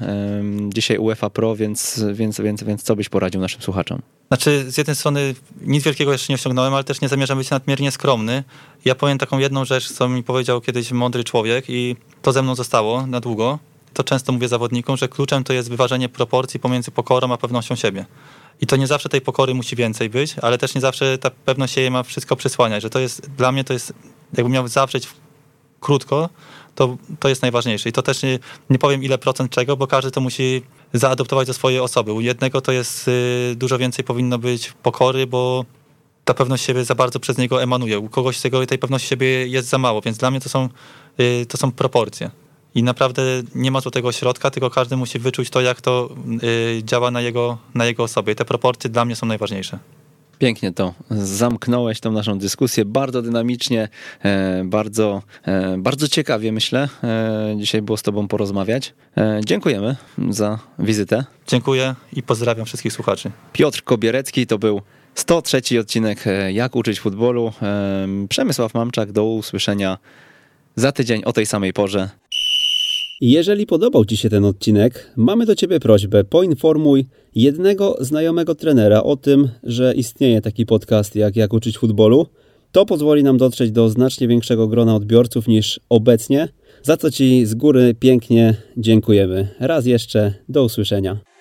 dzisiaj UEFA Pro, więc, więc, więc, więc co byś poradził naszym słuchaczom? Znaczy, z jednej strony nic wielkiego jeszcze nie osiągnąłem, ale też nie zamierzam być nadmiernie skromny. Ja powiem taką jedną rzecz, co mi powiedział kiedyś mądry człowiek i to ze mną zostało na długo. To często mówię zawodnikom, że kluczem to jest wyważenie proporcji pomiędzy pokorą a pewnością siebie. I to nie zawsze tej pokory musi więcej być, ale też nie zawsze ta pewność siebie ma wszystko przysłaniać, że to jest, dla mnie to jest jakbym miał zawrzeć krótko, to, to jest najważniejsze. I to też nie, nie powiem ile procent czego, bo każdy to musi zaadoptować do swojej osoby. U jednego to jest y, dużo więcej powinno być pokory, bo ta pewność siebie za bardzo przez niego emanuje. U kogoś tego, tej pewności siebie jest za mało, więc dla mnie to są, y, to są proporcje. I naprawdę nie ma tu tego środka, tylko każdy musi wyczuć to, jak to y, działa na jego, na jego osobie. I te proporcje dla mnie są najważniejsze. Pięknie to zamknąłeś tą naszą dyskusję, bardzo dynamicznie, e, bardzo, e, bardzo ciekawie myślę. E, dzisiaj było z tobą porozmawiać. Dziękujemy za wizytę. Dziękuję i pozdrawiam wszystkich słuchaczy. Piotr Kobierecki to był 103 odcinek Jak uczyć futbolu. Przemysław Mamczak, do usłyszenia za tydzień o tej samej porze. Jeżeli podobał Ci się ten odcinek, mamy do Ciebie prośbę: poinformuj jednego znajomego trenera o tym, że istnieje taki podcast jak Jak uczyć futbolu. To pozwoli nam dotrzeć do znacznie większego grona odbiorców niż obecnie, za co Ci z góry pięknie dziękujemy. Raz jeszcze, do usłyszenia.